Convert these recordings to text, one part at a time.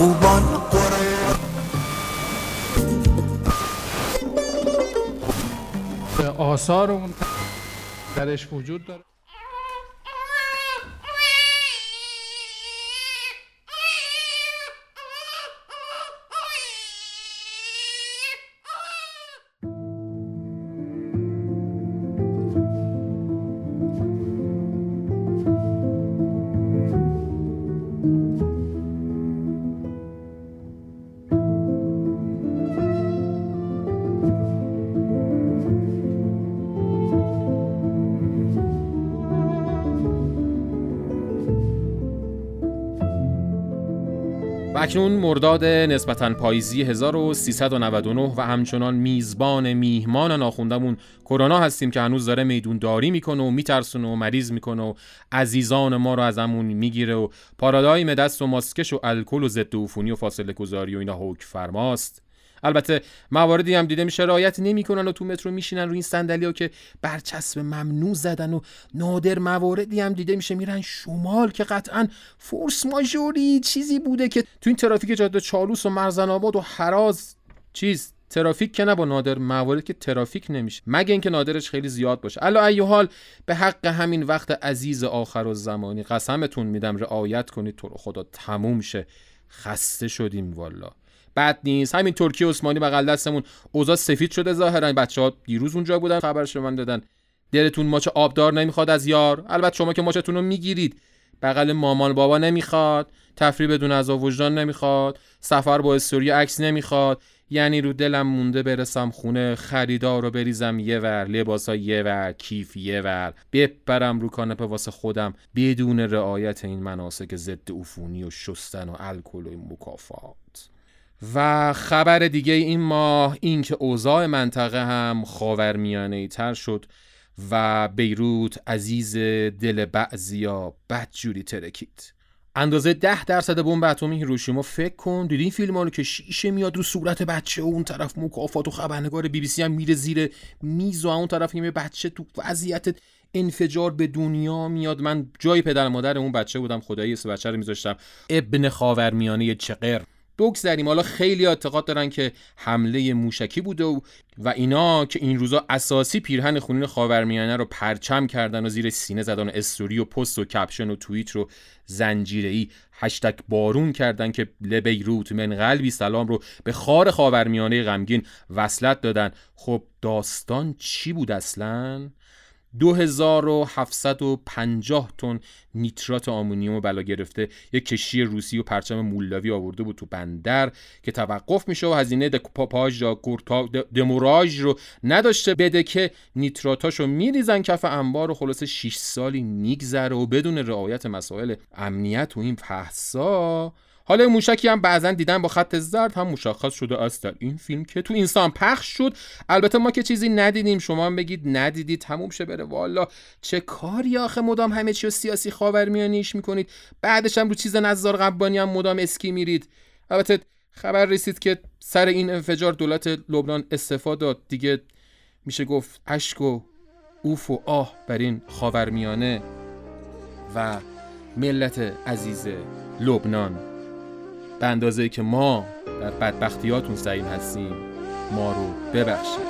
خوبان. آثار اون درش وجود داره. اکنون مرداد نسبتا پاییزی 1399 و همچنان میزبان میهمان ناخوندمون. کرونا هستیم که هنوز داره میدون داری می‌کنه و میترسونه و مریض می‌کنه و عزیزان ما رو از همون می‌گیره و پارادایم دست و ماسکش و الکل و ضد عفونی و فاصله گذاری و اینا حکم فرماست. البته مواردی هم دیده میشه رعایت نمی‌کنن و تو مترو میشینن روی این صندلی که برچسب ممنوع زدن و نادر مواردی هم دیده میشه. میرن شمال که قطعا فورس ماژوری چیزی بوده که تو این ترافیک جاده چالوس و مرزن آباد و حراز چیز ترافیک که نه با نادر موارد که ترافیک نمیشه. مگه اینکه نادرش خیلی زیاد باشه. الا ای حال به حق همین وقت عزیز آخر و زمانی قسمتون میدم. رعایت کنید تو رو خدا تموم شه. خسته شدیم والا بد نیست. همین ترکیه عثمانی بغل دستمون. اوضاع سفید شده ظاهرا. بچه ها دیروز اونجا بودن خبرش من دادن. دلتون ماچ آبدار نمی‌خواد از یار. البته شما که ماچتون رو می‌گیرید. بغل مامان بابا نمی‌خواد. تفریح بدون از وجدان نمی‌خواد. سفر با استوری عکس نمی‌خواد. یعنی رو دلم مونده برسم خونه. خریدار رو بریزم یه ور. لباسا یه ور. کیف یه ور. بپرم رو کانپه واسه خودم. بدون رعایت این مناسک ضد عفونی و شستن و الکل و مکافات. و خبر دیگه این ماه این که اوضاع منطقه هم خاورمیانه تر شد و بیروت عزیز دل بعضیا بدجوری ترکید. اندازه ده درصد بمب اتمی هیروشیما فکر کن دیدی این فیلم رو که شیشه میاد رو صورت بچه و اون طرف مکافات و خبرنگار بی بی سی هم میره زیر میز و اون طرف یه بچه تو وضعیت انفجار به دنیا میاد. من جای پدر مادر اون بچه بودم خدایی اسم بچه رو میذاشتم. ابن خاورمیانه چقر. بگذریم. حالا خیلی اعتقاد دارن که حمله موشکی بوده و, و اینا که این روزا اساسی پیرهن خونین خاورمیانه رو پرچم کردن و زیر سینه زدن و استوری و پست و کپشن و توییت رو زنجیره‌ای هشتگ بارون کردن که لبیروت من قلبی سلام رو به خار خاورمیانه غمگین وصلت دادن. خب داستان چی بود اصلا؟ 2750 تن نیترات آمونیوم بلا گرفته. یک کشتی روسی و پرچم مولداوی آورده بود تو بندر که توقف میشه و هزینه دکوپاژ یا دموراژ رو نداشته بده که نیتراتاشو میریزن کف انبار و خلاص 6 سالی میگذره و بدون رعایت مسائل امنیت و این فحصا حالا موشکی هم بعضا دیدن با خط زرد هم مشخص شده است در این فیلم که تو اینسان پخش شد. البته ما که چیزی ندیدیم شما هم بگید ندیدید تموم شه بره. والا چه کاری آخه؟ مدام همه چی سیاسی خاورمیانیش می‌کنید. بعدش هم رو چیز نزار قبانی هم مدام اسکی میرید. البته خبر رسید که سر این انفجار دولت لبنان استفاده داد. دیگه میشه گفت اشک و اوف و آه بر این خاورمیانه و ملت عزیز لبنان. به اندازه که ما در بدبختیاتون سعیم هستیم ما رو ببخشید.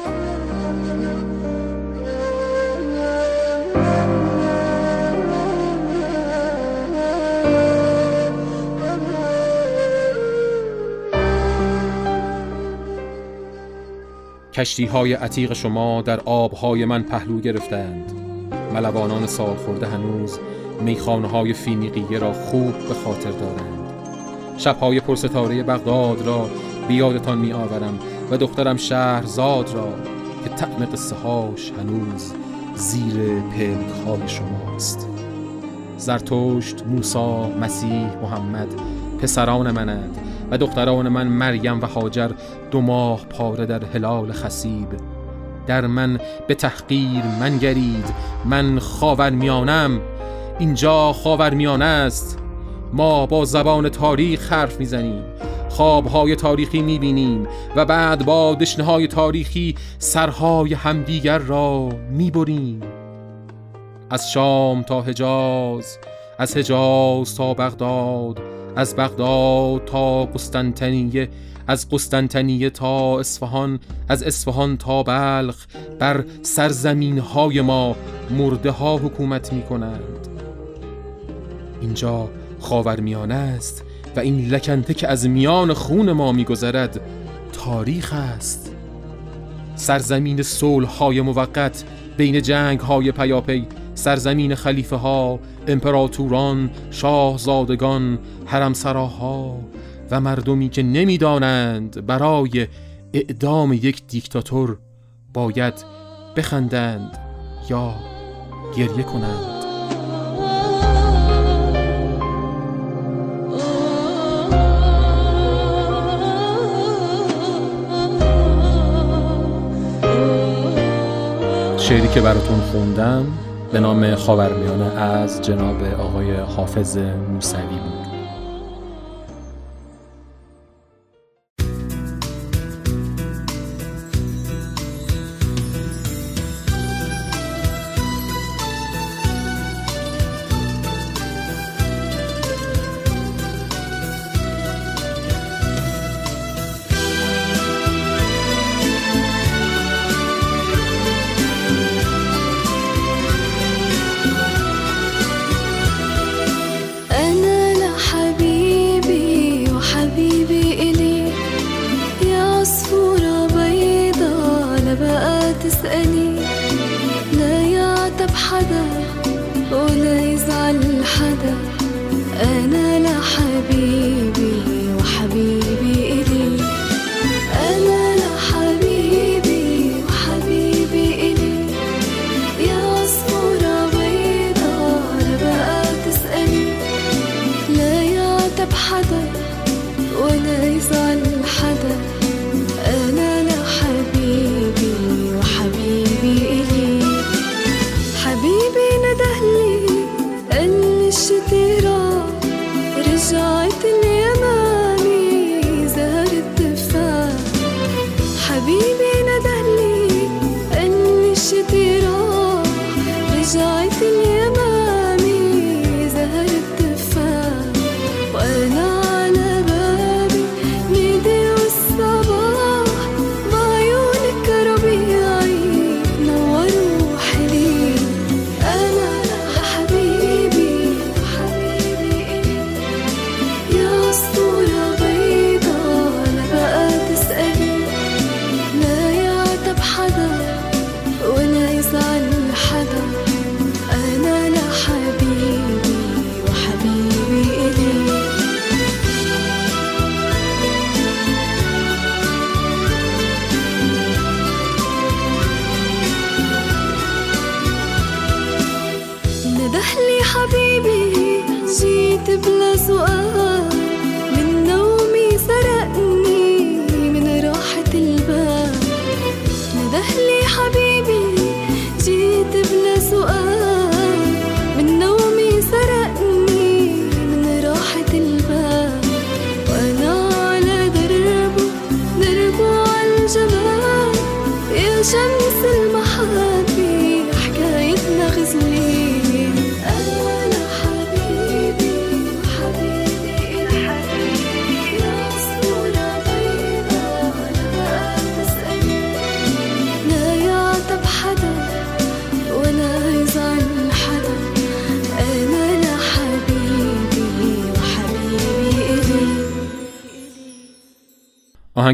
کشتی های عتیق شما در آبهای من پهلو گرفتند. ملوانان سال خورده هنوز میخانه های فینیقیه را خوب به خاطر دارند. شبهای پرستاره بغداد را بیادتان می آورم و دخترم شهرزاد را که طعم قصه هاش هنوز زیر پلک های شماست. زرتشت، موسا، مسیح، محمد پسران منند و دختران من مریم و حاجر دو ماه پاره در هلال خسیب. در من به تحقیر من گرید من خاور میانم اینجا خاور میانه است. ما با زبان تاریخ حرف می‌زنیم خوابهای تاریخی می‌بینیم و بعد با دشنهای تاریخی سرهای همدیگر را می‌بریم. از شام تا حجاز از حجاز تا بغداد از بغداد تا قسطنطنیه از قسطنطنیه تا اصفهان از اصفهان تا بلخ بر سرزمین های ما مرده ها حکومت می کنند اینجا خاورمیانه است و این لکنته که از میان خون ما میگذرد تاریخ است. سرزمین صلح های موقت بین جنگ های پیاپی سرزمین خلیفه ها امپراتوران شاهزادگان حرمسراها و مردمی که نمی‌دانند برای اعدام یک دیکتاتور باید بخندند یا گریه کنند. شعری که براتون خوندم به نام خاورمیانه از جناب آقای حافظ موسوی بود.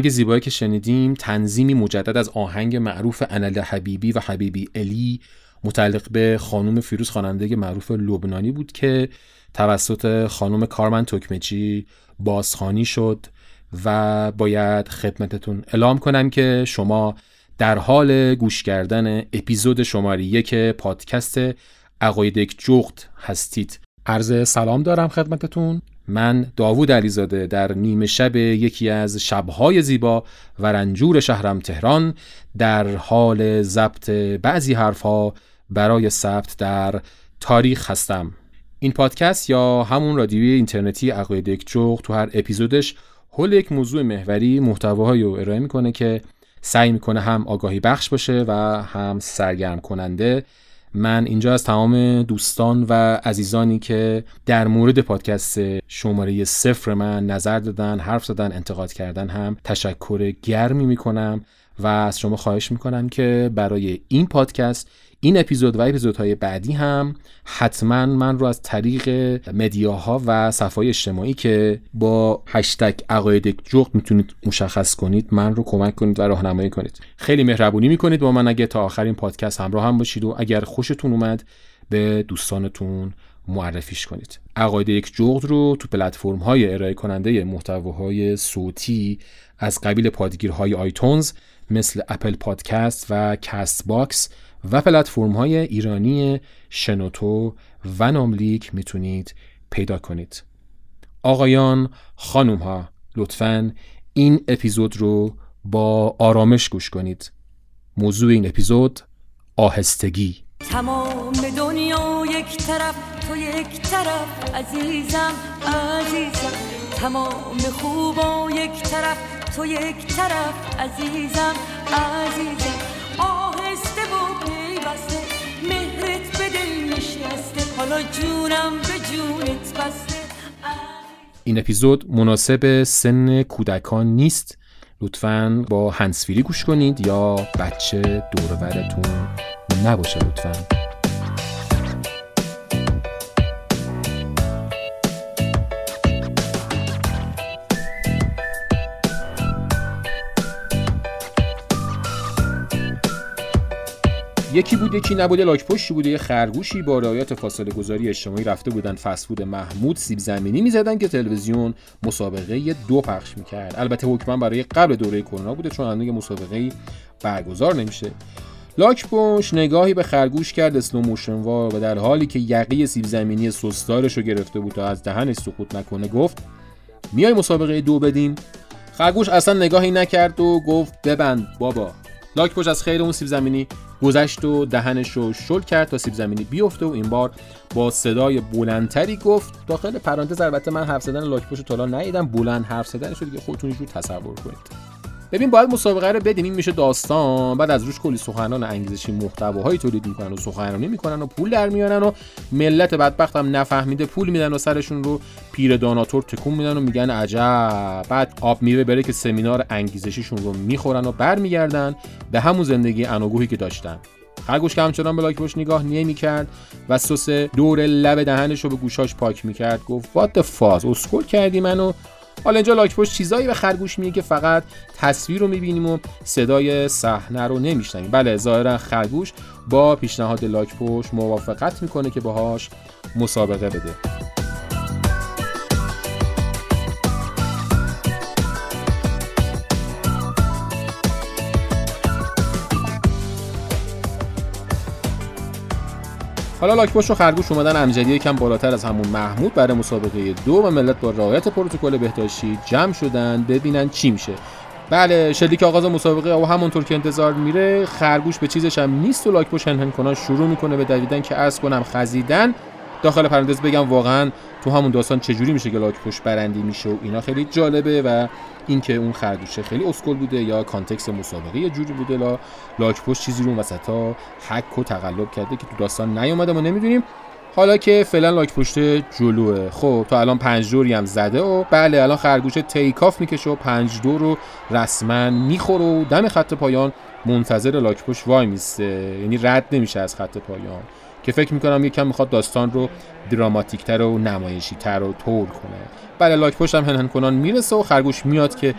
زیبایی که شنیدیم تنظیمی مجدد از آهنگ معروف انل حبیبی و حبیبی الی متعلق به خانم فیروز خواننده معروف لبنانی بود که توسط خانم کارمن توکمچی بازخوانی شد و باید خدمتتون اعلام کنم که شما در حال گوش کردن اپیزود شماره یک پادکست عقاید یک جغد هستید. عرض سلام دارم خدمتتون. من داوود علیزاده در نیمه شب یکی از شبهای زیبا و رنجور شهرم تهران در حال ضبط بعضی حرفها برای ثبت در تاریخ هستم. این پادکست یا همون رادیوی اینترنتی عقاید یک جغد تو هر اپیزودش حول یک موضوع محوری محتواهایی رو ارائه می‌کنه که سعی می‌کنه هم آگاهی بخش باشه و هم سرگرم کننده من اینجا از تمام دوستان و عزیزانی که در مورد پادکست شماره صفر من نظر دادن حرف زدن انتقاد کردن هم تشکر گرمی می‌کنم و از شما خواهش می‌کنم که برای این پادکست این اپیزود و اپیزودهای بعدی هم حتما من رو از طریق مدیاها و صفحه اجتماعی که با هشتگ عقاید جغد می‌تونید مشخص کنید من رو کمک کنید و راهنمایی کنید. خیلی مهربونی می‌کنید با من اگه تا آخر این پادکست همراه هم باشید و اگر خوشتون اومد به دوستانتون معرفیش کنید. عقاید یک جغد رو تو پلتفرم های ارائه کننده محتواهای صوتی از قبیل پادگیرهای iTunes مثل Apple Podcasts و Castbox و پلتفرم های ایرانی شنوتو و نام‌لیک می‌تونید پیدا کنید. آقایان خانوم ها لطفا این اپیزود رو با آرامش گوش کنید. موضوع این اپیزود آهستگی. تمام دنیا یک طرف تو یک طرف عزیزم عزیزم. تمام خوبا یک طرف تو یک طرف عزیزم عزیزم. آهسته حالا جونم به جونت بسته. این اپیزود مناسب سن کودکان نیست. لطفا با هنسفیری گوش کنید یا بچه دورورتون نباشه لطفا. یکی بود یکی نبوده لاک پشتی بوده یه خرگوشی با رعایت فاصله گذاری اجتماعی رفته بودن فسفود محمود سیب زمینی می‌زدن که تلویزیون مسابقه دو پخش می‌کرد. البته حکما برای قبل دوره کرونا بوده چون هنوز مسابقه برگزار نمیشه. لاک پشت نگاهی به خرگوش کرد اسلو موشنوار و در حالی که یقی سیب زمینی سستارش رو گرفته بود تا از دهنش سقوط نکنه گفت میای مسابقه دو بدیم خرگوش اصلا نگاهی نکرد و گفت ببند بابا. لاک پشت از خیر اون سیب زمینی گذشت و دهنش رو شل کرد تا سیب زمینی بیفته و این بار با صدای بلندتری گفت داخل پرانتز البته من حرف زدن لاک پشت تا بلند حرف زدنش رو دیگه خودتون رو تصور کنید. ببین باید مسابقه رو بدیم این میشه داستان. بعد از روش کلی سخنان انگیزشی محتواهایی تولید می‌کنن و سخنرانی می‌کنن و پول در میارن و ملت بدبخت هم نفهمیده پول میدن و سرشون رو پیر داناتور تکون میدن و میگن عجب. بعد آب میوه بره که سمینار انگیزشیشون رو می‌خورن و برمیگردن به همون زندگی انوگوهی که داشتن. خرگوش که همچنان به لاکپشت نگاه نمی‌کرد و سس دور لب دهنش رو به گوشاش پاک می‌کرد گفت وات فاز اسکل کردی منو؟ حالا اینجا لاک پشت چیزایی به خرگوش میگه که فقط تصویر رو می‌بینیم و صدای صحنه رو نمیشنویم. بله ظاهرا خرگوش با پیشنهاد لاک پشت موافقت می‌کنه که باهاش مسابقه بده. حالا لاکپشت و خرگوش اومدن امجدی یکم بالاتر از همون محمود برای مسابقه دو و ملت با رعایت پروتکل بهداشتی جمع شدن ببینن چی میشه. بله شلیک آغاز مسابقه و همونطور که انتظار میره خرگوش به چیزش هم نیست و لاکپشت هن‌هن کنان شروع می‌کنه به دویدن که عرض کنم خزیدن. داخل پرانتز بگم واقعا تو همون داستان چجوری میشه که لاک پشت برنده میشه و اینا خیلی جالبه و اینکه اون خرگوشه خیلی اسکل بوده یا context مسابقه یه جوری بوده. لا لاک پشت چیزی رو وسطا حک و تقلب کرده که تو داستان نیومده ما نمی‌دونیم. حالا که فعلا لاک پشت جلوه. خب تا الان پنج دوری هم زده و بله الان خرگوش تیکاف می‌کشه و پنج دور رو رسما می‌خوره و دم خط پایان منتظر لاک پشت وای میسته. یعنی رد نمیشه از خط پایان. که فکر می‌کنم یکم می‌خواد داستان رو دراماتیکتر و نمایشیتر و طور کنه. بله لاک پشت هم هنهن کنان می‌رسه و خرگوش میاد که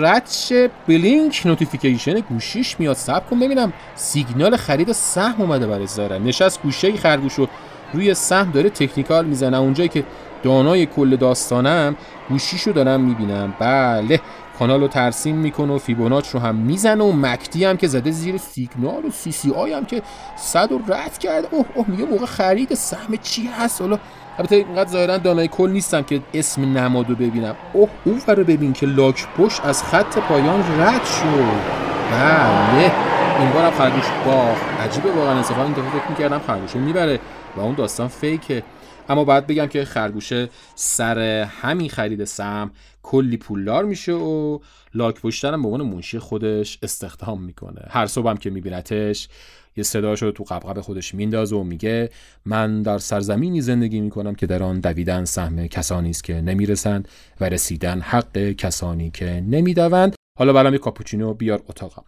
ردش blink notification گوشیش میاد. صبر کن ببینم سیگنال خرید سهم اومده برای زاره نشست گوشه خرگوش رو روی سهم داره technical می‌زنه. اونجایی که دانای کل داستانم گوشیشو دارم می‌بینم. بله. کانال رو ترسیم می‌کنه و فیبوناچی رو هم می‌زنه و MACD هم که زده زیر سیگنال و CCI هم که صد و رد کرده اوه اوه میگه موقع خرید. سهم چی هست؟ حالا البته اینقدر ظاهرا دانای کل نیستم که اسم نمادو ببینم. اوه اون رو ببین که لاک پشت از خط پایان رد شد. بله. این بار هم خرگوش باخت. عجیبه واقعا انصافا این دفعه فکر می‌کردم خرگوش می‌بره. و اون داستان فیکه. اما باید بگم که خرگوشه سر همین خرید سم کلی پولدار میشه و لاک پشترم به عنوان منشی خودش استخدام می‌کنه. هر صبح هم که میبینتش یه صداشو تو قبقب خودش میندازه و میگه من در سرزمینی زندگی می‌کنم که در آن دویدن سهم کسانی است که نمی‌رسند و رسیدن حق کسانی که نمی‌دوند. حالا برام یه کاپوچینو بیار اتاقم.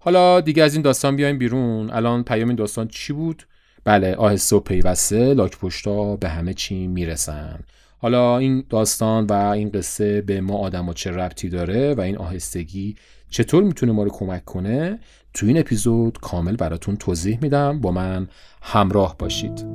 حالا دیگه از این داستان بیایم بیرون. الان پیام این داستان چی بود؟ بله آهسته و پیوسته لاک پشتا به همه چی می‌رسن. حالا این داستان و این قصه به ما آدم ها چه ربطی داره و این آهستگی چطور می‌تونه ما رو کمک کنه تو این اپیزود کامل براتون توضیح میدم. با من همراه باشید.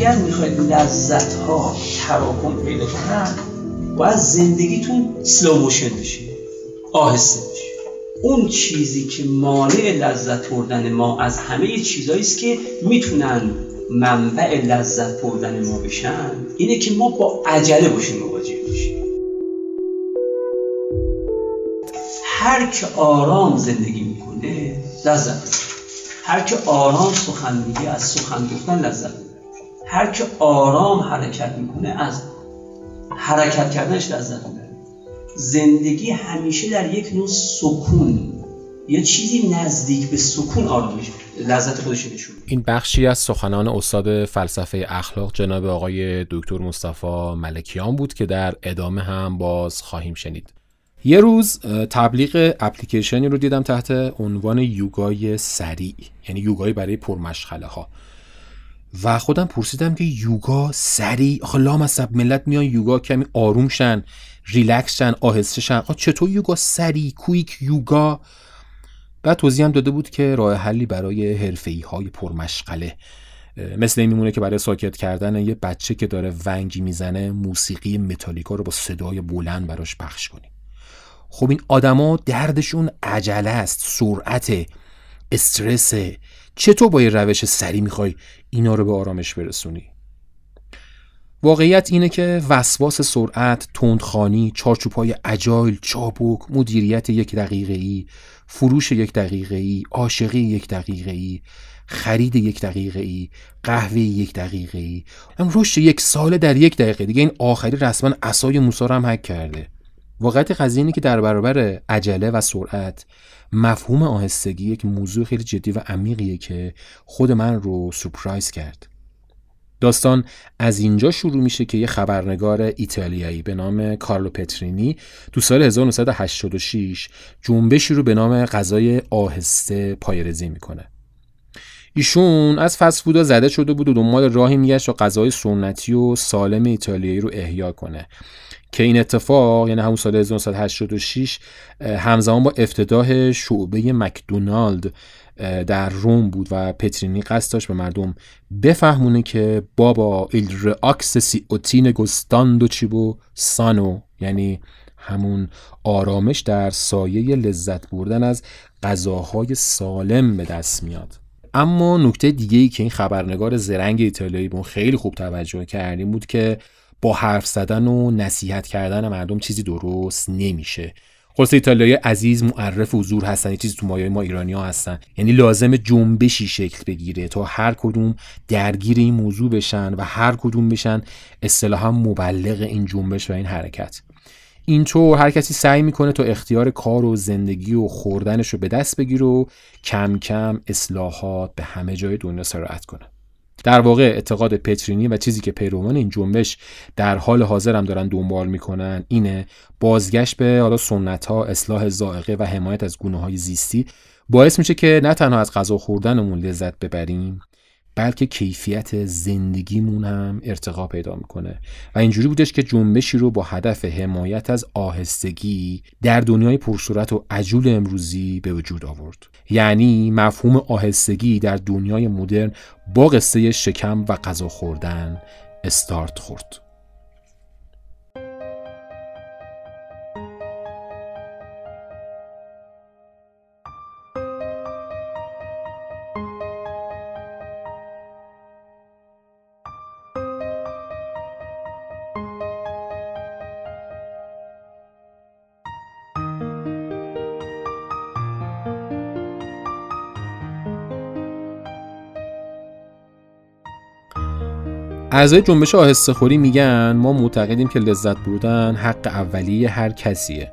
اگر می‌خواید لذت ها تراکم پیدا کنن باید زندگیتون سلو موشن بشه آهسته بشه. اون چیزی که مانع لذت بردن ما از همه چیزهایی است که می‌تونن منبع لذت بردن ما بشن اینه که ما با عجله باشیم مواجه بشیم. هر که آرام زندگی می‌کنه لذت هر که آرام سخن میگه از سخن گفتن لذت هر که آرام حرکت می‌کنه از حرکت کردنش لذت می‌بره. زندگی همیشه در یک نوع سکون یه چیزی نزدیک به سکون آرامش لذت خودش نشون این بخشی از سخنان استاد فلسفه اخلاق جناب آقای دکتر مصطفی ملکیان بود که در ادامه هم باز خواهیم شنید. یه روز تبلیغ اپلیکیشنی رو دیدم تحت عنوان یوگای سریع یعنی یوگای برای پرمشغله ها و خودم پرسیدم که یوگا سریع آخه لامصب ملت میان یوگا کمی آروم شن ریلکس شن آهسته شن. چطور یوگا سریع quick yoga؟ بعد توضیح هم داده بود که راه حلی برای حرفه‌ای های پرمشغله. مثل این میمونه که برای ساکت کردن یه بچه که داره ونگی می‌زنه موسیقی متالیکا رو با صدای بلند براش پخش کنی خب این آدما دردشون عجله است سرعت استرس چطور با یه روش سری می‌خوای اینا رو به آرامش برسونی؟ واقعیت اینه که وسواس سرعت، تندخانی، چارچوبهای اجایل، چابک، مدیریت یک دقیقه ای، فروش یک دقیقه ای، عاشقی یک دقیقه ای، خرید یک دقیقه ای، قهوه یک دقیقه ای، هم رشد یک سال در یک دقیقه. دیگه این آخری رسما اسای موسی هم حک کرده. واقعیت قضیه اینه که در برابر عجله و سرعت مفهوم آهستگی یک موضوع خیلی جدی و عمیقیه که خود من رو سورپرایز کرد. داستان از اینجا شروع میشه که یه خبرنگار ایتالیایی به نام کارلو پترینی تو سال 1986 جنبشی رو به نام غذای آهسته پایرزی می‌کنه. ایشون از فسفودا زده شده بود و دنبال راهی میگشت و غذای سنتی و سالم ایتالیایی رو احیا کنه. که این اتفاق یعنی همون سال 1986 همزمان با افتتاح شعبه مکدونالد در روم بود و پترینی قصد داشت به مردم بفهمونه که بابا ایل رئاکس سی اوتین گستاندو چیبو سانو. یعنی همون آرامش در سایه لذت بردن از غذاهای سالم به دست میاد. اما نکته دیگه ای که این خبرنگار زرنگ ایتالیایی به خیلی خوب توجه کردیم بود که با حرف زدن و نصیحت کردن مردم چیزی درست نمیشه. خلاصه ایتالیایی عزیز معرف حضور هستن چیزی تو مایه ما ایرانی ها هستن. یعنی لازم جنبشی شکل بگیره تا هر کدوم درگیر این موضوع بشن و هر کدوم بشن اصطلاحا مبلغ این جنبش و این حرکت. اینطور هر کسی سعی می‌کنه تا اختیار کار و زندگی و خوردنش رو به دست بگیره و کم کم اصلاحات به همه جای دنیا سرایت کنه. در واقع اعتقاد پترینی و چیزی که پیروان این جنبش در حال حاضر هم دارن دنبال می‌کنن اینه بازگشت به حالا سنت ها اصلاح زائقه و حمایت از گونه های زیستی باعث میشه که نه تنها از غذا خوردنمون لذت ببریم بلکه کیفیت زندگیمون هم ارتقا پیدا می‌کنه. و اینجوری بودش که جنبشی رو با هدف حمایت از آهستگی در دنیای پرصورت و عجول امروزی به وجود آورد. یعنی مفهوم آهستگی در دنیای مدرن با قصه شکم و غذا خوردن استارت خورد. اعضای جنبش آهسته خوری میگن ما معتقدیم که لذت بردن حق اولیه هر کسیه.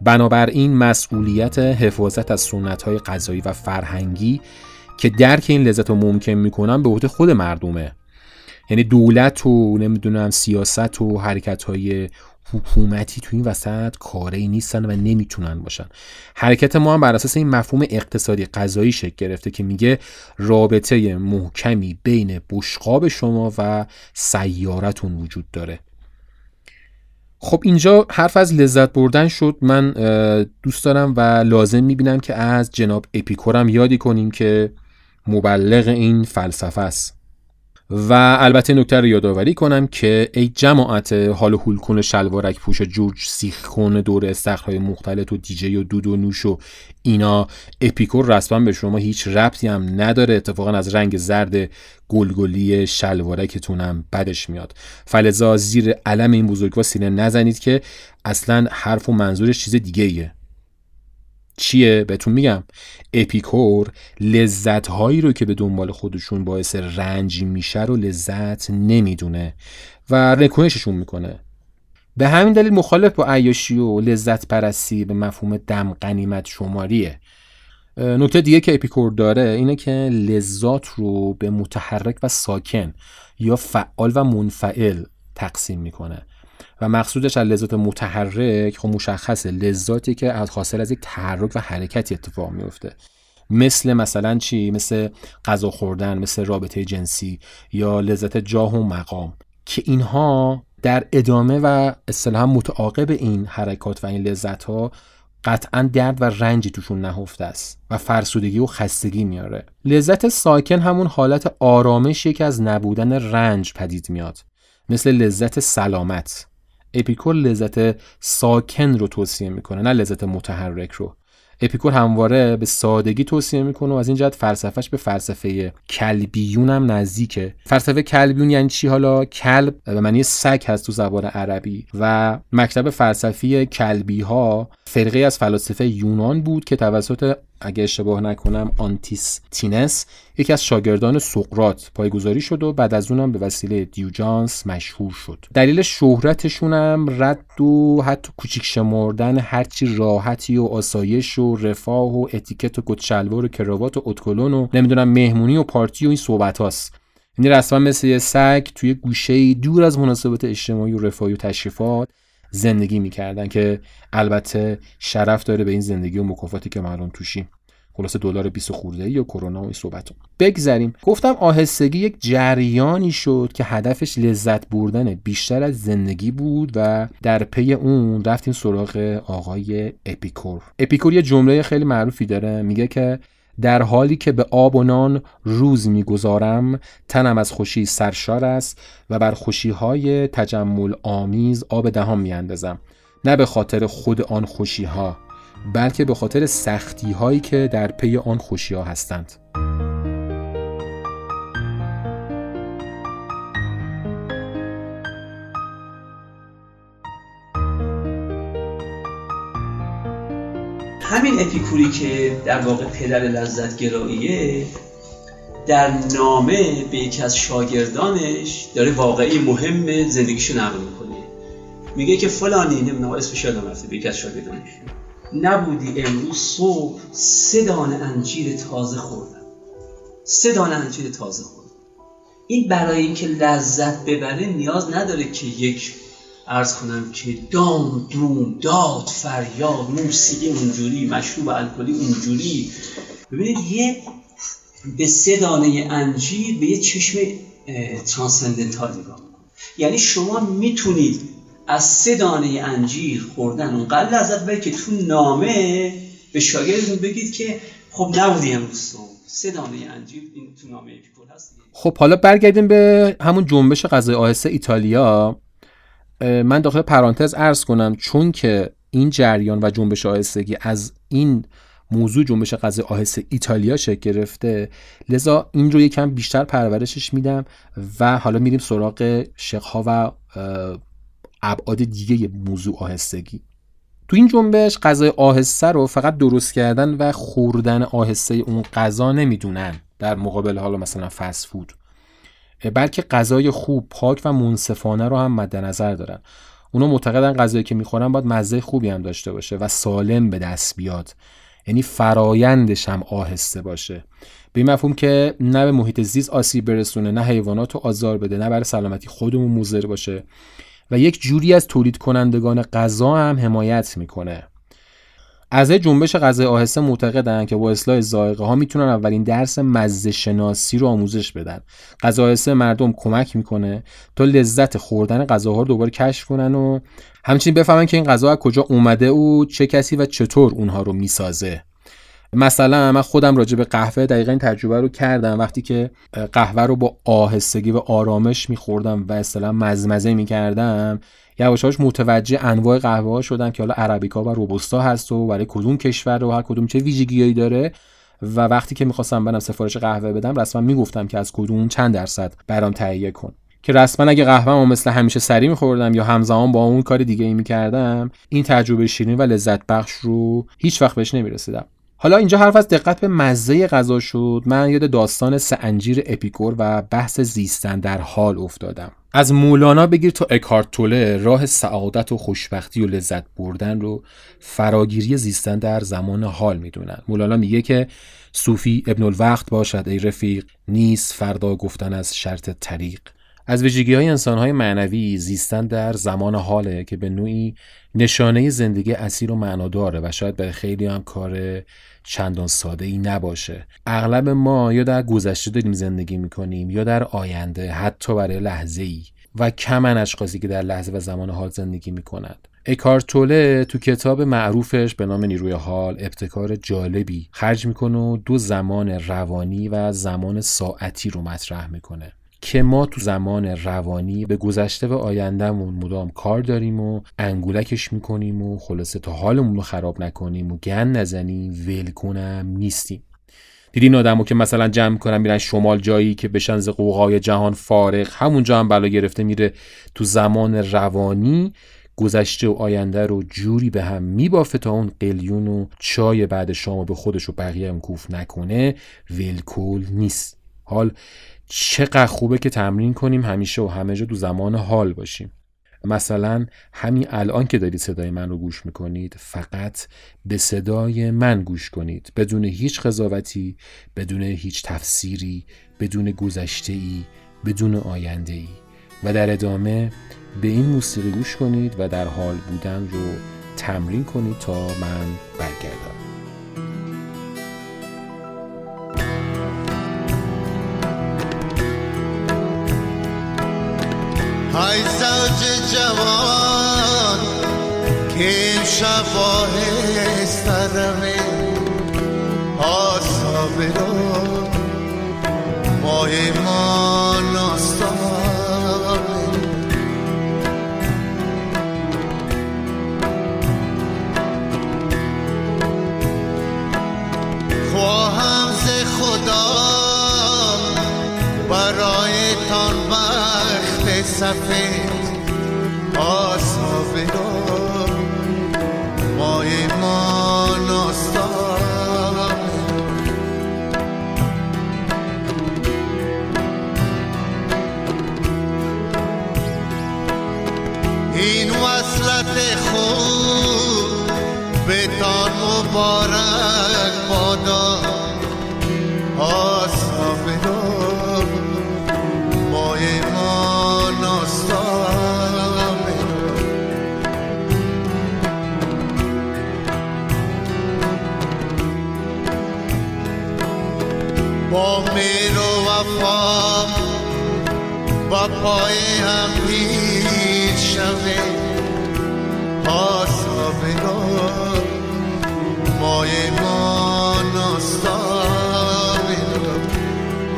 بنابراین مسئولیت حفاظت از سنت های غذایی و فرهنگی که درک این لذت رو ممکن می‌کنن به عهده خود مردمه. یعنی دولت و نمی‌دونم سیاست و حرکت های حکومتی تو این وسط کاری نیستن و نمی‌تونن باشن. حرکت ما هم بر اساس این مفهوم اقتصادی غذایی شکل گرفته که میگه رابطه محکمی بین بشقاب شما و سیارتون وجود داره. خب اینجا حرف از لذت بردن شد. من دوست دارم و لازم می‌بینم که از جناب اپیکورم یادی کنیم که مبلغ این فلسفه است. و البته نکته رو یادآوری کنم که ای جماعت حال هول کن شلوارک پوش جورج سیخ کن دور استخرهای مختلف و دیجی و دود و نوش و اینا اپیکور رسما به شما هیچ ربطی هم نداره. اتفاقا از رنگ زرد گلگلی شلوارکتونم بدش میاد. فلذا زیر علم این بزرگوار سینه نزنید که اصلا حرف و منظورش چیز دیگه ایه چیه بهتون میگم. اپیکور لذت هایی رو که به دنبال خودشون باعث رنج میشه رو لذت نمی‌دونه و نکوهششون می‌کنه. به همین دلیل مخالف با عیاشی و لذت پرستی به مفهوم دم قنیمت شماریه. نکته دیگه که اپیکور داره اینه که لذات رو به متحرک و ساکن یا فعال و منفعل تقسیم می‌کنه. و مقصودش از لذات متحرک خب مشخصه. لذاتی که از حاصل از یک تحرک و حرکتی اتفاق میفته مثل مثلا چی؟ مثل غذا خوردن مثل رابطه جنسی یا لذت جاه و مقام. که اینها در ادامه و اصطلاحا متعاقب این حرکات و این لذت ها قطعا درد و رنجی توشون نهفته است و فرسودگی و خستگی میاره. لذت ساکن همون حالت آرامشی که از نبودن رنج پدید میاد. مثل لذت سلامت. اپیکور لذت ساکن رو توصیه می‌کنه نه لذت متحرک رو. اپیکور همواره به سادگی توصیه می‌کنه و از این جهت فلسفه‌ش به فلسفه کلبیون هم نزدیکه. فلسفه کلبیون یعنی چی؟ حالا کلب به معنی سگ هست تو زبان عربی و مکتب فلسفی کلبی ها فرقه از فلاسفه یونان بود که توسط اگه اشتباه نکنم آنتیس تینس یکی از شاگردان سقراط پایه‌گذاری شد و بعد از اونم به وسیله دیوجانس مشهور شد. دلیل شهرتشون هم رد و حتی کوچیک شمردن هرچی راحتی و آسایش و رفاه و اتیکت و کت‌شلوار و کراوات و ادکلن و نمی‌دونم مهمونی و party و این صحبت هاست. یعنی رسما مثل یه سگ توی گوشه دور از مناسبات اجتماعی و رفاهی و تشریفات زندگی می‌کردن که البته شرف داره به این زندگی و مکافاتی که ما توشیم خلاصه دلار 20 خورده ای و کرونا و این صحبت بگذریم. گفتم آهستگی یک جریانی شد که هدفش لذت بردن بیشتر از زندگی بود و در پی اون رفتیم سراغ آقای اپیکور. اپیکور یه جمله خیلی معروفی داره. میگه که در حالی که به آب و نان روز می‌گذارم تنم از خوشی سرشار است و بر خوشیهای تجمل آمیز آب دهان میاندازم. نه به خاطر خود آن خوشی ها بلکه به خاطر سختی هایی که در پی آن خوشی ها هستند. همین اپیکوری که در واقع پدر لذت گراییه در نامه به یکی از شاگردانش داره واقعی مهم زندگیشو نقل می‌کنه. میگه که فلانی نمی‌دونم اسمش یادم رفته به یکی از شاگردانش. نبودی امروز صبح سه دانه انجیر تازه خوردم. سه دانه انجیر تازه خوردم. این برای اینکه لذت ببره نیاز نداره که یک ارز کنم که دام دوم داد فریاد موسیقی اونجوری مشروب الکلی اونجوری. ببینید یه به سه دانه انجیر به یه چشم ترانسندنتال نگاه یعنی شما می‌تونید از سه دانه انجیر خوردن اونقدر لذت ببرید که تو نامه به شاگردتون بگید که خب نبودی امروز سه دانه انجیر این تو نامه هست خب حالا برگردیم به همون جنبش غذای آهسته ایتالیا. من داخل پرانتز ارز کنم چون که این جریان و جنبش آهستگی از این موضوع جنبش غذای آهسته ایتالیا شکل گرفته لذا این رو یکم بیشتر پرورشش میدم و حالا میریم سراغ شقها و ابعاد دیگه موضوع آهستگی. تو این جنبش غذای آهسته رو فقط درست کردن و خوردن آهسته اون غذا نمی‌دونن در مقابل حالا مثلا فست فود بلکه غذای خوب پاک و منصفانه رو هم مد نظر دارن. اونا معتقدن غذایی که می‌خورن باید مزه خوبی هم داشته باشه و سالم به دست بیاد. یعنی فرایندش هم آهسته باشه. به این مفهوم که نه به محیط زیست آسیب برسونه نه حیوانات رو آزار بده نه برای سلامتی خودمون موزر باشه. و یک جوری از تولید کنندگان غذا هم حمایت می‌کنه. از جنبش غذای آهسته معتقدن که با اصلاح ذائقه ها می‌تونن اولین درس مزه شناسی رو آموزش بدن. غذا آهسته مردم کمک می‌کنه تا لذت خوردن غذاها رو دوباره کشف کنن و همچنین بفهمن که این غذا از کجا اومده و چه کسی و چطور اونها رو می‌سازه. مثلا من خودم راجع به قهوه دقیقا این تجربه رو کردم. وقتی که قهوه رو با آهستگی و آرامش میخوردم و اصطلاح مزمزه می‌کردم یواشاش متوجه انواع قهوه ها شدم که حالا عربیکا و روبوستا هست و برای کدوم کشور و هر کدوم چه ویژگیهایی داره. و وقتی که می‌خواستم برم سفارش قهوه بدم رسما می‌گفتم که از کدوم چند درصد برام تهیه کن. که رسما اگه قهوه ما مثل همیشه سری میخوردم یا همزمان با اون کار دیگه ای می‌کردم این تجربه شیرین و لذت بخش رو هیچ وقت بهش نمی‌رسیدم. حالا اینجا حرف از دقت به مزه غذا شد. من یاد داستان سه انجیر اپیکور و بحث زیستن در حال افتادم. از مولانا بگیر تا اکارتوله راه سعادت و خوشبختی و لذت بردن رو فراگیری زیستن در زمان حال می‌دونن. مولانا میگه که صوفی ابن الوقت باشد ای رفیق نیست فردا گفتن از شرط طریق. از ویژگی های انسان های معنوی زیستن در زمان حاله که به نوعی نشانه زندگی اسیر و معناداره و شاید به خیلی هم کار چندان ساده ای نباشه. اغلب ما یا در گذشته داریم زندگی می‌کنیم یا در آینده حتی برای لحظه ای و کمن اشخاصی که در لحظه و زمان حال زندگی می‌کنند. اکارتوله تو کتاب معروفش به نام نیروی حال ابتکار جالبی خرج می‌کنه و دو زمان روانی و زمان ساعتی رو مطرح می‌کنه. که ما تو زمان روانی به گذشته و آیندهمون مدام کار داریم و انگولکش می‌کنیم و خلاصه تا حالمون رو خراب نکنیم و گن نزنیم ول کنم نیستیم. دیدین آدمو که مثلا جمع می‌کنن میرن شمال جایی که بشن ز قوقای جهان فارغ همونجا هم بلا گرفته میره. تو زمان روانی گذشته و آینده رو جوری به هم میبافه تا اون قلیون و چای بعد شام به خودش و بقیه هم کوف نکنه ولکول نیست. حال چقدر خوبه که تمرین کنیم همیشه و همه جا دو زمان حال باشیم. مثلا همین الان که دارید صدای من رو گوش می‌کنید فقط به صدای من گوش کنید. بدون هیچ قضاوتی بدون هیچ تفسیری بدون گذشته ای بدون آینده ای و در ادامه به این موسیقی گوش کنید و در حال بودن رو تمرین کنید تا من برگردم. های زوج جوان که امشب آهسترمه آسابه رو سفید آسابه رو ماه ما ناستامه این وصلت خوب به تان مبارک بادا آسابه رو با میر و وفا با پای هم پیر شوه آسابه رو مای ما ناستابه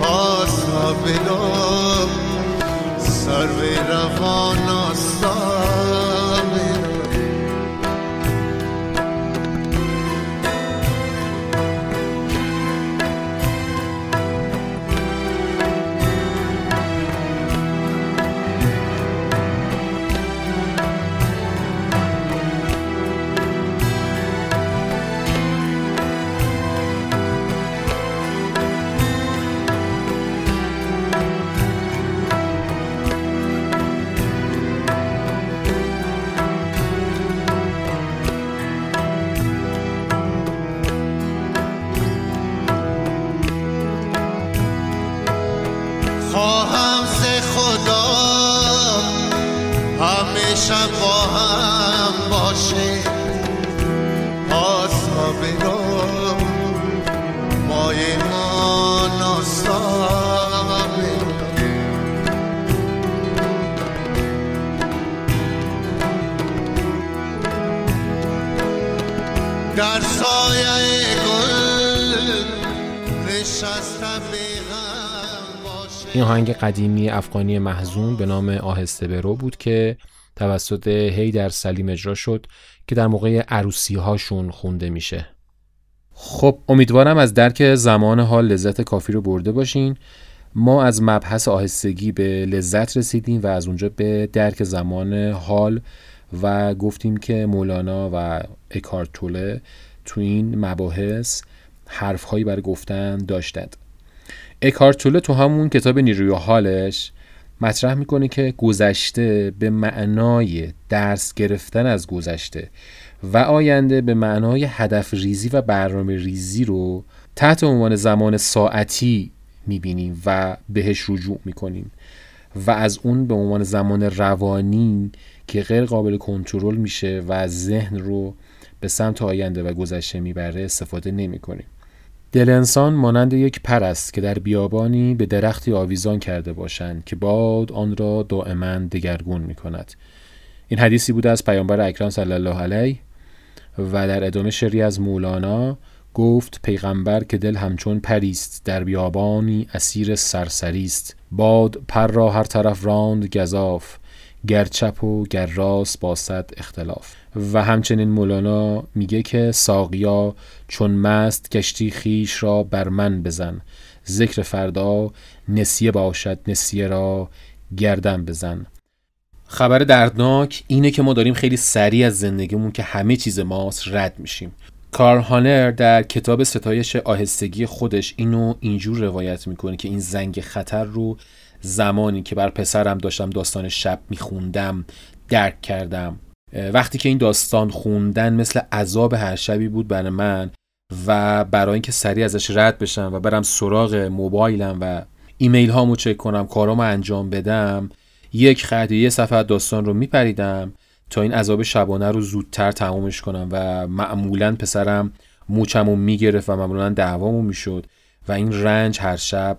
آسابه رو سر به روان آستابه این آهنگ قدیمی افغانی محزون به نام آهسته برو بود که توسط هیدر سلیم اجرا شد که در موقع عروسی هاشون خونده میشه. خب امیدوارم از درک زمان حال لذت کافی رو برده باشین. ما از مبحث آهستگی به لذت رسیدیم و از اونجا به درک زمان حال و گفتیم که مولانا و اکارتوله تو این مباحث حرفهایی برای گفتن داشتند. اکارتوله تو همون کتاب نیروی حالش مطرح می‌کنه که گذشته به معنای درس گرفتن از گذشته و آینده به معنای هدف ریزی و برنامه ریزی رو تحت عنوان زمان ساعتی می‌بینیم و بهش رجوع می‌کنیم و از اون به عنوان زمان روانی که غیر قابل کنترل میشه و ذهن رو به سمت آینده و گذشته می‌بره استفاده نمی‌کنیم. دل انسان مانند یک پر است که در بیابانی به درختی آویزان کرده باشند که باد آن را دائما دگرگون می کند. این حدیثی بوده از پیامبر اکرم صلی الله علیه و در ادامه شعری از مولانا گفت پیغمبر که دل همچون پریست در بیابانی اسیر سرسری است باد پر را هر طرف راند گذاف گر چپ و گر راست با صد اختلاف و همچنین مولانا میگه که ساقیا چون مست گشتی خیش را بر من بزن. ذکر فردا نسیه باشد نسیه را گردن بزن. خبر دردناک اینه که ما داریم خیلی سریع از زندگیمون که همه چیز ماست رد میشیم. کارل هانر در کتاب ستایش آهستگی خودش اینو اینجور روایت می‌کنه که این زنگ خطر رو زمانی که بر پسرم داشتم داستان شب میخوندم درک کردم. وقتی که این داستان خوندن مثل عذاب هر شبی بود برای من و برای اینکه سریع ازش رد بشم و برم سراغ موبایلم و ایمیل هامو چک کنم کارامو انجام بدم یک خط یه صفحه داستان رو میپریدم تا این عذاب شبانه رو زودتر تمومش کنم و معمولا پسرم موچمو می‌گرفت و معمولا دعوامو می‌شد و این رنج هر شب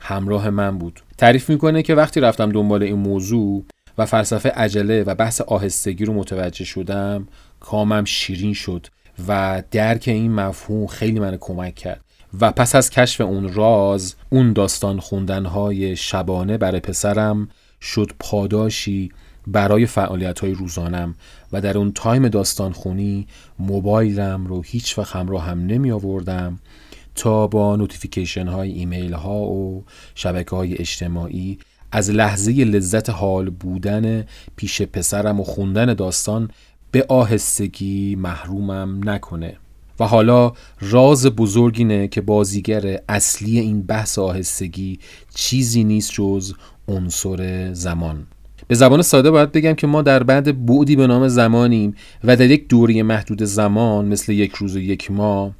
همراه من بود. تعریف می‌کنه که وقتی رفتم دنبال این موضوع و فلسفه عجله و بحث آهستگی رو متوجه شدم کامم شیرین شد و درک این مفهوم خیلی من کمک کرد. و پس از کشف اون راز اون داستان خوندنهای شبانه برای پسرم شد پاداشی برای فعالیت های روزانم و در اون تایم داستان خونی موبایلم رو هیچ وقت همراه هم نمی آوردم تا با notification های ایمیل ها و شبکه های اجتماعی از لحظه لذت حال بودن پیش پسرم و خوندن داستان به آهستگی محرومم نکنه. و حالا راز بزرگینه که بازیگر اصلی این بحث آهستگی چیزی نیست جز عنصر زمان. به زبان ساده باید بگم که ما در بعد بعدی به نام زمانیم و در یک دوری محدود زمان مثل یک روز و یک ماه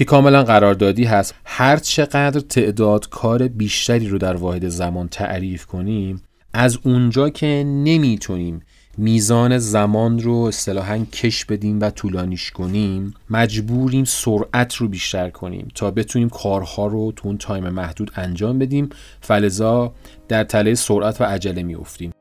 که کاملا قراردادی هست. هر چقدر تعداد کار بیشتری رو در واحد زمان تعریف کنیم از اونجا که نمی‌تونیم میزان زمان رو اصطلاحا کش بدیم و طولانیش کنیم مجبوریم سرعت رو بیشتر کنیم تا بتونیم کارها رو تو اون تایم محدود انجام بدیم. فلزا در تله سرعت و عجله میافتیم.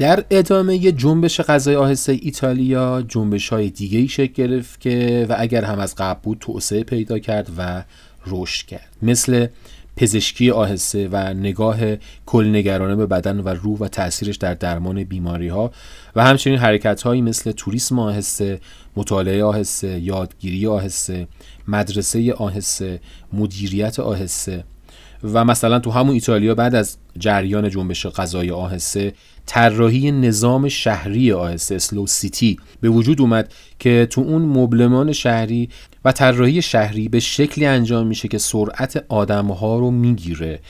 در ادامه جنبش غذای آهسته ایتالیا جنبش های دیگه ای شکل گرفت که و اگر هم از قبل بود توسعه پیدا کرد و رشد کرد. مثل پزشکی آهسته و نگاه کلنگرانه به بدن و روح و تاثیرش در درمان بیماری ها و همچنین حرکت هایی مثل توریسم آهسته، مطالعه آهسته، یادگیری آهسته، مدرسه آهسته، مدیریت آهسته و مثلا تو همون ایتالیا بعد از جریان جنبش غذای آهسته طراحی نظام شهری آهسته اسلو سیتی به وجود اومد که تو اون مبلمان شهری و طراحی شهری به شکلی انجام میشه که سرعت آدمها رو می‌گیره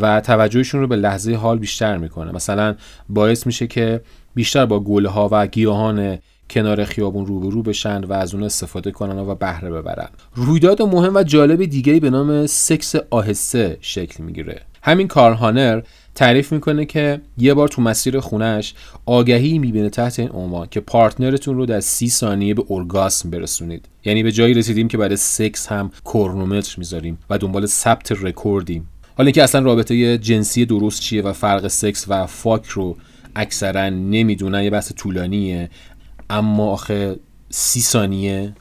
و توجهشون رو به لحظه حال بیشتر می‌کنه. مثلا باعث میشه که بیشتر با گله ها و گیاهان کنار خیابون روبرو بشن و از اون استفاده کنن و بهره ببرن. رویداد مهم و جالب دیگه به نام سکس آهسته شکل می‌گیره. همین کارل هانر تعریف می‌کنه که یه بار تو مسیر خونش آگهی می‌بینه تحت این عنوان که partner تون رو در سی ثانیه به ارگاسم برسونید. یعنی به جایی رسیدیم که برای سکس هم کرونومتر می‌ذاریم و دنبال ثبت رکوردیم. حالا اینکه اصلا رابطه جنسی درست چیه و فرق سکس و fuck رو اکثرا نمی‌دونن یه بحث طولانیه. اما آخه سی ثانیه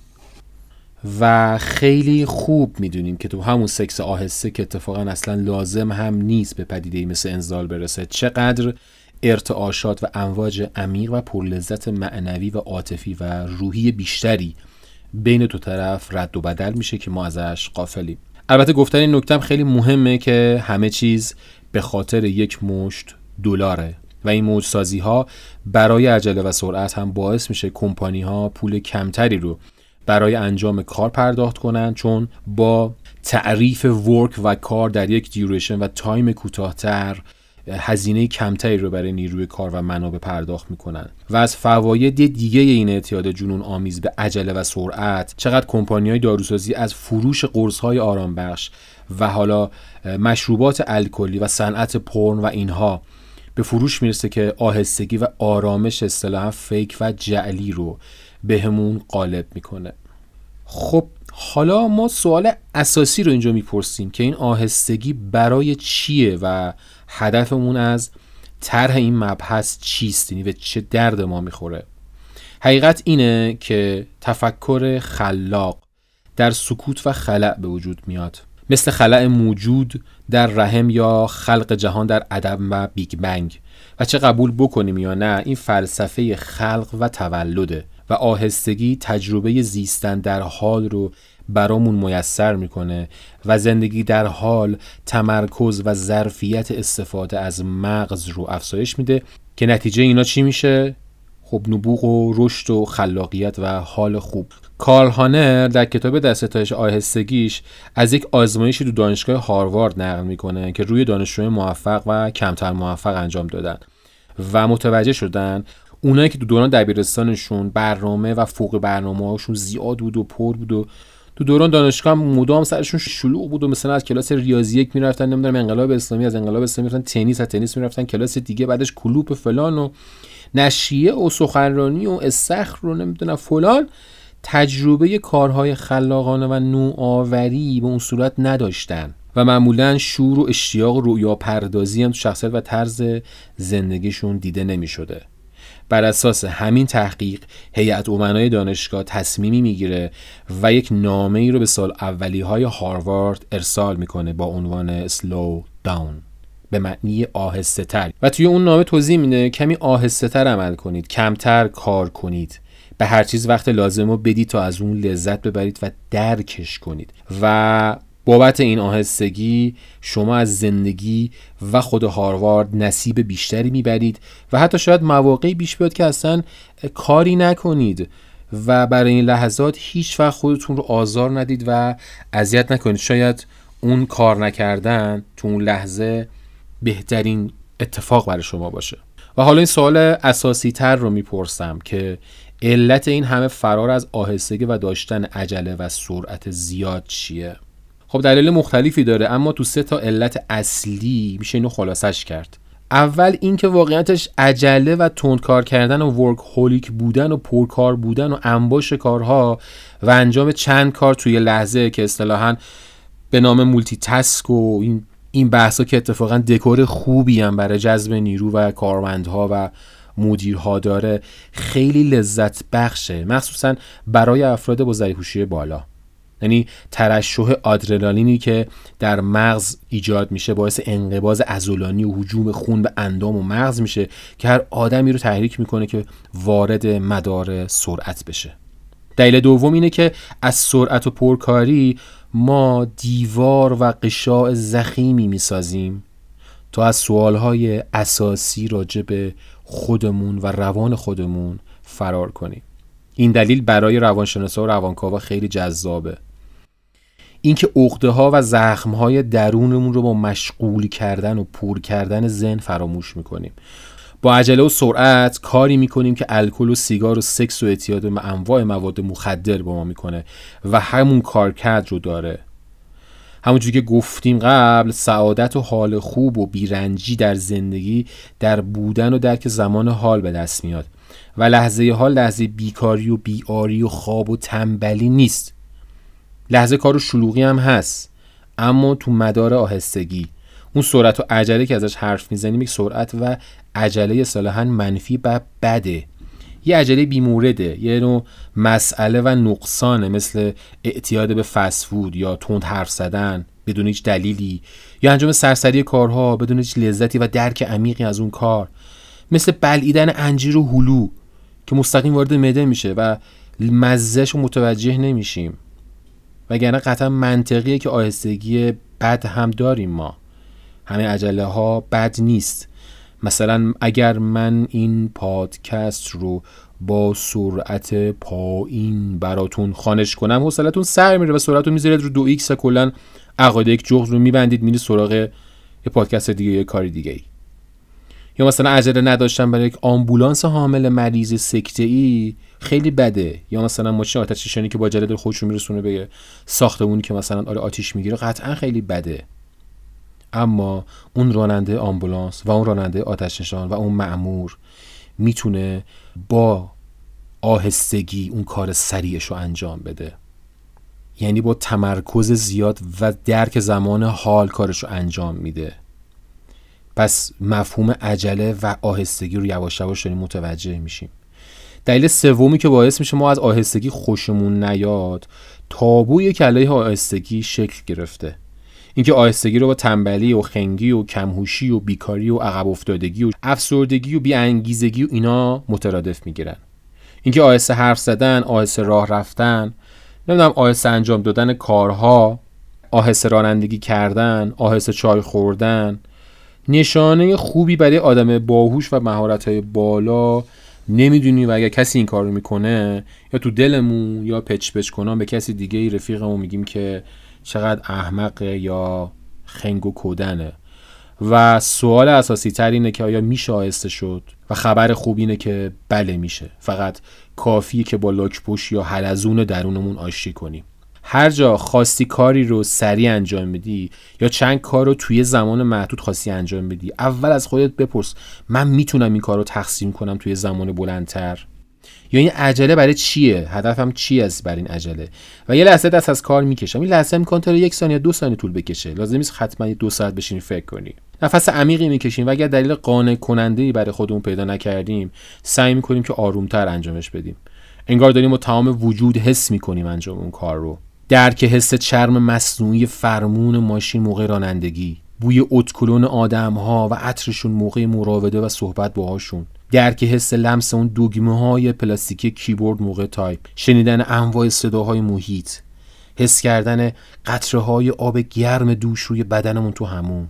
و خیلی خوب می‌دونیم که تو همون سکس آهسته که اتفاقا اصلا لازم هم نیست به پدیده مثل انزال برسه چقدر ارتعاشات و امواج عمیق و پرلذت معنوی و عاطفی و روحی بیشتری بین دو طرف رد و بدل میشه که ما ازش قافلیم البته گفتن این نکتم خیلی مهمه که همه چیز به خاطر یک مشت دلاره و این موجسازی ها برای عجله و سرعت هم باعث میشه کمپانی ها پول کمتری رو برای انجام کار پرداخت کنند چون با تعریف work و کار در یک duration و time کوتاهتر هزینه کمتری رو برای نیروی کار و منابع پرداخت می‌کنن و از فواید دیگه این اعتیاد جنون آمیز به عجله و سرعت چقدر کمپانی های داروسازی از فروش قرص های آرام بخش و حالا مشروبات الکلی و صنعت پرن و اینها به فروش می‌رسه که آهستگی و آرامش اصطلاحا فیک و جعلی رو بهمون غالب می‌کنه. خب حالا ما سوال اساسی رو اینجا می‌پرسیم که این آهستگی برای چیه و هدفمون از طرح این مبحث چیست؟ یعنی به چه درد ما می‌خوره؟ حقیقت اینه که تفکر خلاق در سکوت و خلع به وجود میاد. مثل خلع موجود در رحم یا خلق جهان در عدم و بیگ بنگ. و چه قبول بکنیم یا نه این فلسفه خلق و تولده. و آهستگی تجربه زیستن در حال رو برامون میسر می‌کنه و زندگی در حال تمرکز و ظرفیت استفاده از مغز رو افزایش میده که نتیجه اینا چی میشه؟ خب نبوغ و رشد و خلاقیت و حال خوب. کارل هانر در کتاب در ستایش آهستگیش از یک آزمایشی تو دانشگاه هاروارد نقل می‌کنه که روی دانشجوی موفق و کمتر موفق انجام دادن و متوجه شدن اونایی که تو دوران دبیرستانشون برنامه و فوق برنامه هاشون زیاد بود و پر بود و تو دوران دانشگاه هم مدام سرشون شلوغ بود و مثلا از کلاس ریاضی یک می‌رفتن نمی‌دونم انقلاب اسلامی از انقلاب اسلامی می‌رفتن تنیس از تنیس می‌رفتن کلاس دیگه بعدش کلوپ فلان و نشریه و سخنرانی و استخر رو نمی‌دونم فلان تجربه کارهای خلاقانه و نوآوری به اون صورت نداشتن و معمولا شور و اشتیاق و رویا پردازی هم تو شخصیت و طرز زندگیشون دیده نمی شده. بر اساس همین تحقیق هیئت امنای دانشگاه تصمیمی می‌گیره و یک نامه ای رو به سال اولی های هاروارد ارسال می‌کنه با عنوان سلو داون به معنی آهسته تر و توی اون نامه توضیح میده کمی آهسته تر عمل کنید کمتر کار کنید. به هر چیز وقت لازم رو بدید تا از اون لذت ببرید و درکش کنید. و بابت این آهستگی شما از زندگی و خود هاروارد نصیب بیشتری می‌برید و حتی شاید مواقعی بیش بیاد که اصلا کاری نکنید و برای این لحظات هیچ وقت خودتون رو آزار ندید و اذیت نکنید. شاید اون کار نکردن تو اون لحظه بهترین اتفاق برای شما باشه. و حالا این سوال اساسی تر رو می‌پرسم که علت این همه فرار از آهستگی و داشتن عجله و سرعت زیاد چیه؟ خب دلیل مختلفی داره اما تو سه تا علت اصلی میشه اینو خلاصش کرد. اول اینکه واقعیتش عجله و تندکار کردن و ورک هولیک بودن و پرکار بودن و انباش کارها و انجام چند کار توی لحظه که اصطلاحا به نام مولتی تسک و این این بحثا که اتفاقا دکور خوبی هم برای جذب نیرو و کارمندها و مدیرها داره خیلی لذت بخشه مخصوصا برای افراد با ذریع بالا. یعنی ترشح آدرنالینی که در مغز ایجاد میشه باعث انقباز عضلانی و حجوم خون به اندام و مغز میشه که هر آدمی رو تحریک می‌کنه که وارد مدار سرعت بشه. دلیل دوم اینه که از سرعت و پرکاری ما دیوار و قشاع زخیمی می‌سازیم تا از سوالهای اساسی راجع به خودمون و روان خودمون فرار کنیم. این دلیل برای روانشناسا و روانکاوا خیلی جذابه. اینکه عقده ها و زخم های درونمون رو با مشغول کردن و پر کردن ذهن فراموش می‌کنیم. با عجله و سرعت کاری می‌کنیم که الکل و سیگار و سکس و اعتیاد و انواع مواد مخدر با ما می‌کنه و همون کارکرد رو داره. همونجوری که گفتیم قبل سعادت و حال خوب و بیرنجی در زندگی در بودن و درک زمان حال به دست میاد. و لحظه حال لحظه بیکاری و بیاری و خواب و تنبلی نیست. لحظه کار و شلوغی هم هست. اما تو مدار آهستگی. اون سرعت و عجله که ازش حرف می‌زنیم یک سرعت و عجله اصطلاحا منفی و بده. یه عجله بیمورده یه نوع مسئله و نقصانه مثل اعتیاد به فسفود یا تند حرف زدن بدون هیچ دلیلی یا انجام سرسری کارها بدون هیچ لذتی و درک عمیقی از اون کار. مثل بلعیدن انجیر و هلو که مستقیم وارد معده میشه و مزهش رو متوجه نمیشیم. وگرنه قطعا منطقیه که آهستگی بد هم داریم ما. همه عجله ها بد نیست. مثلا اگر من این پادکست رو با سرعت پایین براتون خوانش کنم حوصلتون سر میره و سرعت رو می‌ذارید رو دو X کلا عقاید یک جغد رو میبندید میرید سراغ یه پادکست دیگه یه کاری دیگه ای یا مثلا عجله نداشتن برای یک آمبولانس حامل مریض سکته ای خیلی بده. یا مثلا ماشین آتش نشانی که با عجله خودش میرسونه به ساختمونی که مثلا آره آتیش می‌گیره قطعا خیلی بده. اما اون راننده آمبولانس و اون راننده آتش نشان و اون معمور می‌تونه با آهستگی اون کار سریعش رو انجام بده. یعنی با تمرکز زیاد و درک زمان حال کارش رو انجام میده. پس مفهوم عجله و آهستگی رو یواش یواش داریم متوجه میشیم. دلیل سومی که باعث میشه ما از آهستگی خوشمون نیاد تابوی که علیه آهستگی شکل گرفته. اینکه آهستگی رو با تنبلی و خنگی و کمهوشی و بیکاری و عقب افتادگی و افسردگی و بیانگیزگی و اینا مترادف می‌گیرن. اینکه آهسته حرف زدن آهسته راه رفتن نمی‌دونم آهسته انجام دادن کارها آهسته رانندگی کردن آهسته چای خوردن نشانه خوبی برای آدم باهوش و مهارت بالا نمی‌دونی و اگر کسی این کار رو می‌کنه یا تو دلمون یا پچ پچ کنان به کسی دیگه ای رفیقمون میگیم که چقدر احمقه یا خنگ و کودنه. و سوال اساسی تر اینه که آیا میشه آهسته شد؟ و خبر خوب اینه که بله میشه. فقط کافیه که با لاکپوش یا حلزون درونمون آشتی کنیم. هر جا خواستی کاری رو سریع انجام بدی یا چند کار رو توی زمان محدود خواستی انجام بدی اول از خودت بپرس من می‌تونم این کار رو تقسیم کنم توی زمان بلندتر؟ یا این عجله برای چیه؟ هدفم چی است بر این عجله؟ و یه لحظه دست از کار می‌کشم. این لحظه می‌کنه تا یک ثانیه دو ثانیه طول بکشه. لازم نیست حتما دو ساعت بشینی فکر کنی. نفس عمیقی می‌کشیم و اگر دلیل قانع کننده ای برای خودمون پیدا نکردیم سعی می‌کنیم که آرومتر انجامش بدیم. انگار داریم با تمام وجود حس می‌کنیم انجام اون کار رو. درک حس چرم مصنوعی فرمون ماشین موقع رانندگی بوی اتکلون آدم ها و عطرشون موقع مراوده و صحبت باهاشون. درک حس لمس اون دکمه های پلاستیکی کیبورد موقع تایپ. شنیدن انواع صداهای محیط. حس کردن قطره های آب گرم دوش روی بدنمون تو همون.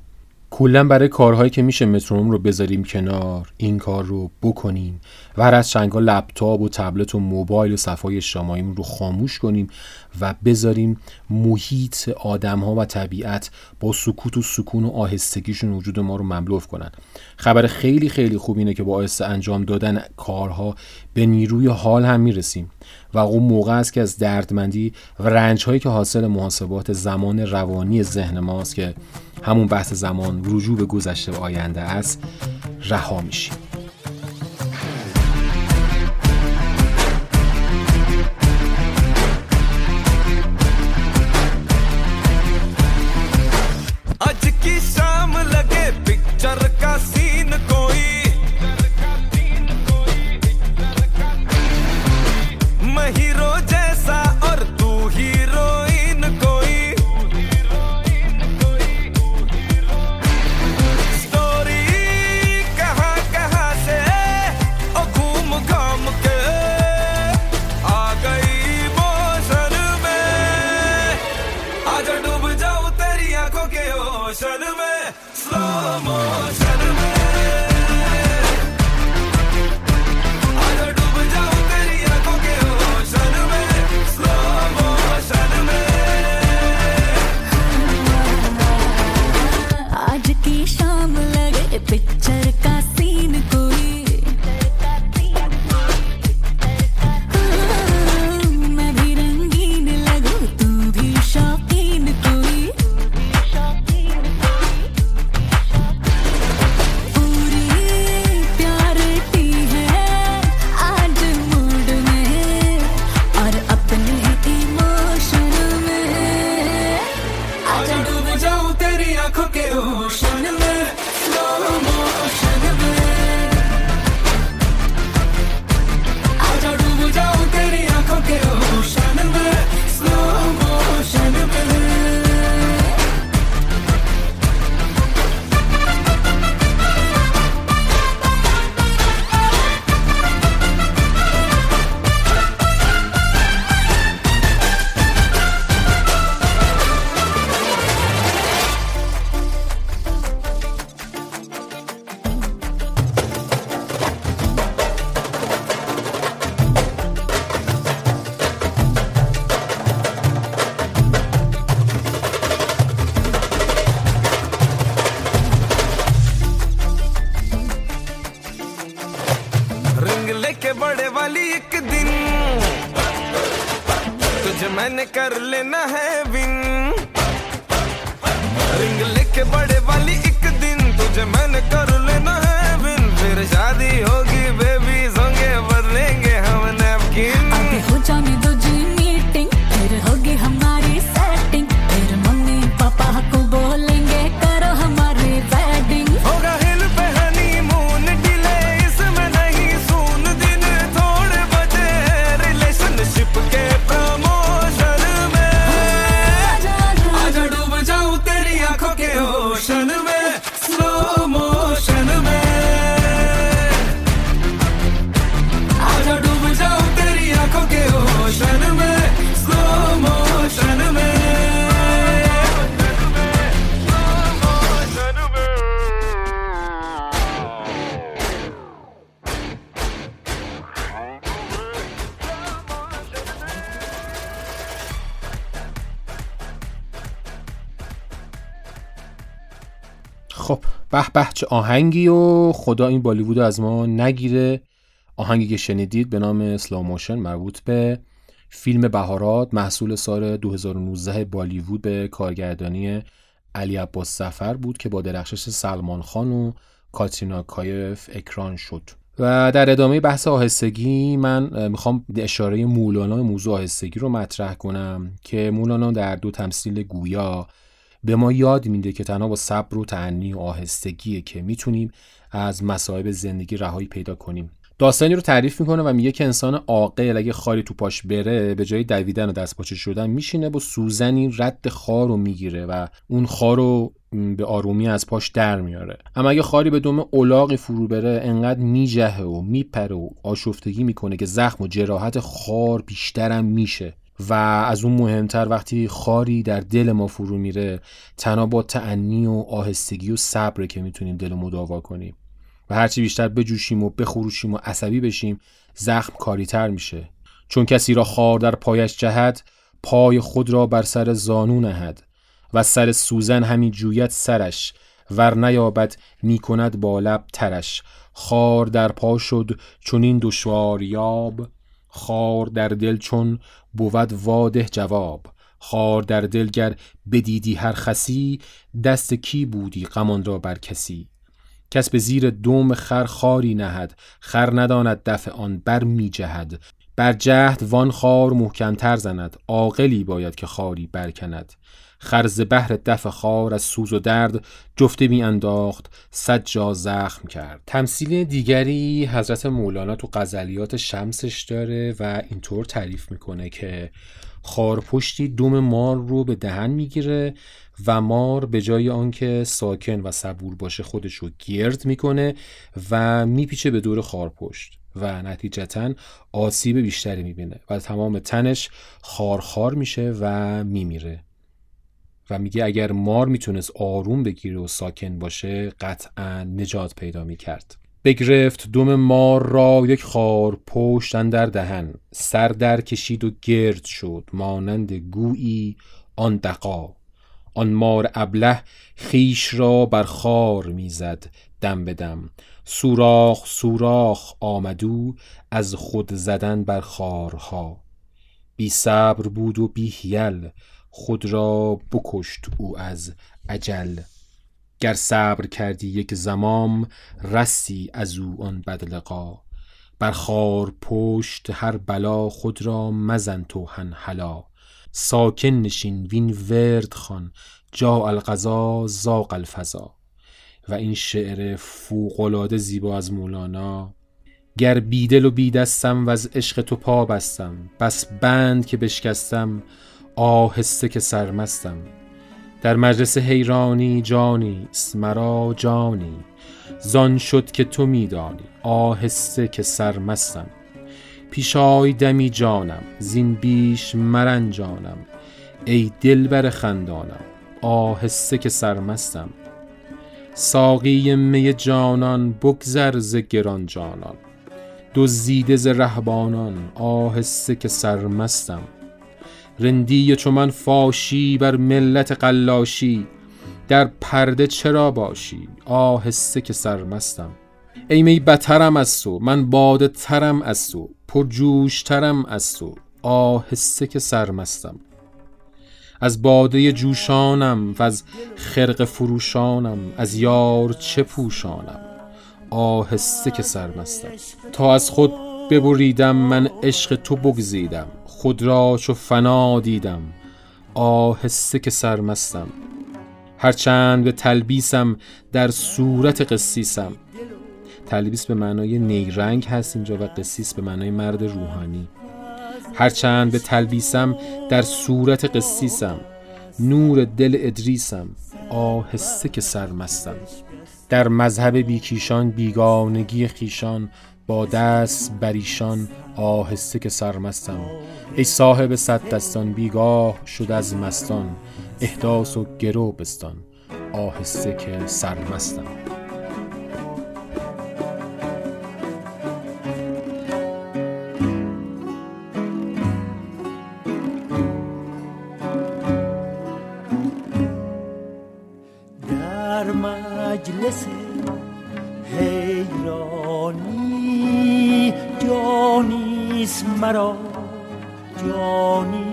کلا برای کارهایی که میشه مترونوم رو بذاریم کنار. این کار رو بکنیم. و هر از چندگاه لپتاپ و تبلت و موبایل و صفحه‌های اجتماعیمون رو خاموش کنیم و بذاریم محیط آدم ها و طبیعت با سکوت و سکون و آهستگیشون وجود ما رو مملو کنن. خبر خیلی خیلی خوب اینه که با آهسته انجام دادن کارها به نیروی حال هم می‌رسیم و اون موقع است که از دردمندی و رنج هایی که حاصل محاسبات زمان روانی ذهن ماست که همون بحث زمان رجوع به گذشته و آینده است رها میشیم. چه آهنگی و خدا این بالیوود از ما نگیره. آهنگی که شنیدید به نام اسلاموشن مربوط به فیلم بهارات محصول سال 2019 بالیوود به کارگردانی علی عباس سفر بود که با درخشش سلمان خان و کاترینا کایف اکران شد. و در ادامه بحث آهستگی من می‌خوام اشاره مولانا موضوع آهستگی رو مطرح کنم که مولانا در دو تمثیل گویا به ما یاد میده که تنها با صبر و تعنی و آهستگیه که می‌تونیم از مصائب زندگی رهایی پیدا کنیم. داستانی رو تعریف می‌کنه و میگه که انسان عاقل اگه خاری تو پاش بره به جای دویدن و دستپاچه شدن میشینه با سوزنی رد خار رو می‌گیره و اون خار رو به آرومی از پاش در میاره. اما اگه خاری به دم اولاغی فرو بره انقدر میجهه و میپره و آشفتگی می‌کنه که زخم و جراحت خار بیشترم میشه. و از اون مهمتر وقتی خاری در دل ما فرو میره تنها با تعنی و آهستگی و صبره که می‌تونیم دل مداوا کنیم و هرچی بیشتر بجوشیم و بخروشیم و عصبی بشیم زخم کاریتر میشه. چون کسی را خار در پایش جهد پای خود را بر سر زانو نهد و سر سوزن همی جوید سرش ور نیابد می‌کند با لب ترش. خار در پا شد چون این دشوار یاب خار در دل چون بود واده جواب. خار در دل گر بدیدی هر خسی دست کی بودی غمان را بر کسی. کس به زیر دوم خر خاری نهد خر نداند دفع آن بر می جهد. بر جهد وان خار محکمتر زند عاقلی باید که خاری برکند. خرز بهر دفع خار از سوز و درد جفته می انداخت صد جا زخم کرد. تمثیل دیگری حضرت مولانا تو غزلیات شمسش داره و اینطور تعریف می‌کنه که خارپشتی دوم مار رو به دهن می‌گیره و مار به جای آنکه ساکن و صبور باشه خودش رو گرد می‌کنه و میپیچه به دور خارپشت و نتیجتا آسیب بیشتری می‌بینه و تمام تنش خارخار میشه و میمیره. و میگه اگر مار می‌تونست آروم بگیره و ساکن باشه قطعا نجات پیدا می‌کرد. بگرفت دم مار را یک خار پشت در دهن سر در کشید و گرد شد مانند گویی آن دقا آن مار ابله خیش را بر خار می‌زد دم به دم. سوراخ سوراخ آمدو از خود زدن بر خارها. بی صبر بود و بی حیل. خود را بکشت او از عجل گر صبر کردی یک زمام رستی از او آن بدلقا بر خار پشت هر بلا خود را مزن تو هلا. ساکن نشین وین ورد خان جا القضا زاق الفضا. و این شعر فوقالعاده زیبا از مولانا. گر بیدل و بیدستم و از عشق تو پا بستم بس بند که بشکستم آهسته که سرمستم. در مجلس حیرانی جانی مرا جانی. زان شد که تو میدانی آهسته که سرمستم. پیشای دمی جانم زین بیش مرنجانم. ای دلبر خندانم آهسته که سرمستم. ساقی می جانان بگذر ز گران جانان. دزدیده ز رهبانان آهسته که سرمستم. رندی چو من فاشی بر ملت قلاشی در پرده چرا باشی؟ آهسته که سرمستم. ای می بترم از تو من باده ترم از تو پرجوش ترم از تو. آهسته که سرمستم. از باده جوشانم و از خرق فروشانم از یار چه پوشانم؟ آهسته که سرمستم. تا از خود ببریدم من عشق تو بگزیدم خود را چو فنا دیدم. آهسته که سرمستم. هرچند به تلبیسم در صورت قسیسم تلبیس به معنای نیرنگ هست اینجا و قسیس به معنای مرد روحانی. هرچند به تلبیسم در صورت قسیسم نور دل ادریسم. آهسته که سرمستم. در مذهب بیکیشان بیگانگی خیشان با دست بریشان آهسته که سرمستم ای صاحب صد دستان بیگاه شد از مستان. احداث و گرو بستان. آهسته که سرمستم مرا جانی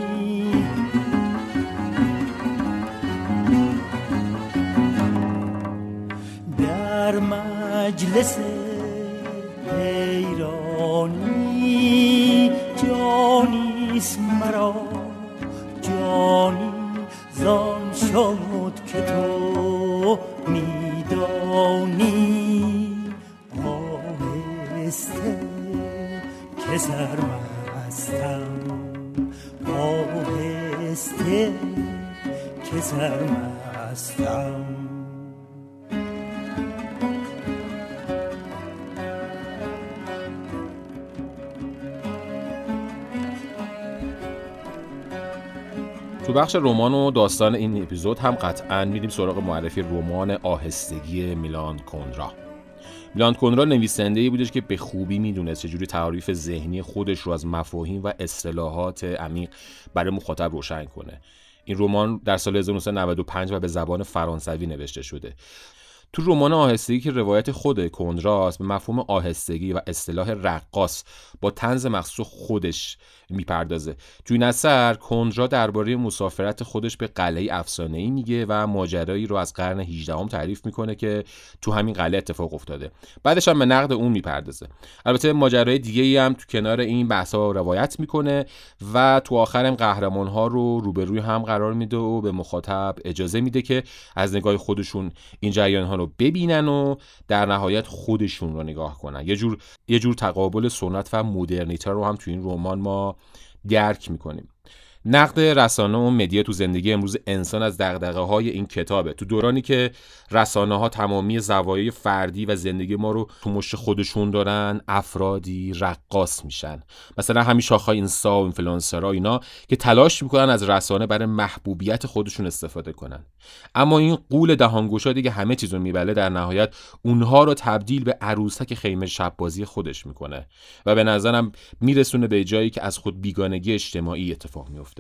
سرمستم تو بخش رمان و داستان این اپیزود هم قطعا میریم سراغ معرفی رمان آهستگی میلان کندرا. میلان کندرا نویسنده ای بودش که به خوبی می‌دونست چجوری تعاریف ذهنی خودش رو از مفاهیم و اصطلاحات عمیق برای مخاطب روشن کنه. این رمان در سال 1995 و به زبان فرانسوی نوشته شده. تو رمان آهستگی که روایت خود کندراست به مفهوم آهستگی و اصطلاح رقاص با تنز مخصوص خودش می‌پردازه. تو این اثر کندرا درباره مسافرت خودش به قلعه افسانه‌ای میگه و ماجرایی رو از قرن 18 هم تعریف می‌کنه که تو همین قلعه اتفاق افتاده. بعدش هم به نقد اون می‌پردازه. البته ماجرای دیگه ای هم تو کنار این بحثا روایت می‌کنه و تو آخر هم قهرمان ها رو روبروی هم قرار میده و به مخاطب اجازه میده که از نگاه خودشون این جریان ها رو ببینن و در نهایت خودشون رو نگاه کنن. یه جور یه جور تقابل سنت و مدرنیته رو هم تو این رمان ما درک می‌کنیم. نقد رسانه و مدیا تو زندگی امروز انسان از دغدغه های این کتابه. تو دورانی که رسانه ها تمامی زوایای فردی و زندگی ما رو تو مشت خودشون دارن افرادی رقاص میشن. مثلا همین شاخهای اینستا و اینفلوئنسرها اینا که تلاش می‌کنن از رسانه برای محبوبیت خودشون استفاده کنن. اما این قول دهانگشا دیگه همه چیزو میبله. در نهایت اونها رو تبدیل به عروسک خیمه شب بازی خودش می‌کنه و به نظرم میرسونه به جایی که از خود بیگانگی اجتماعی اتفاق میفته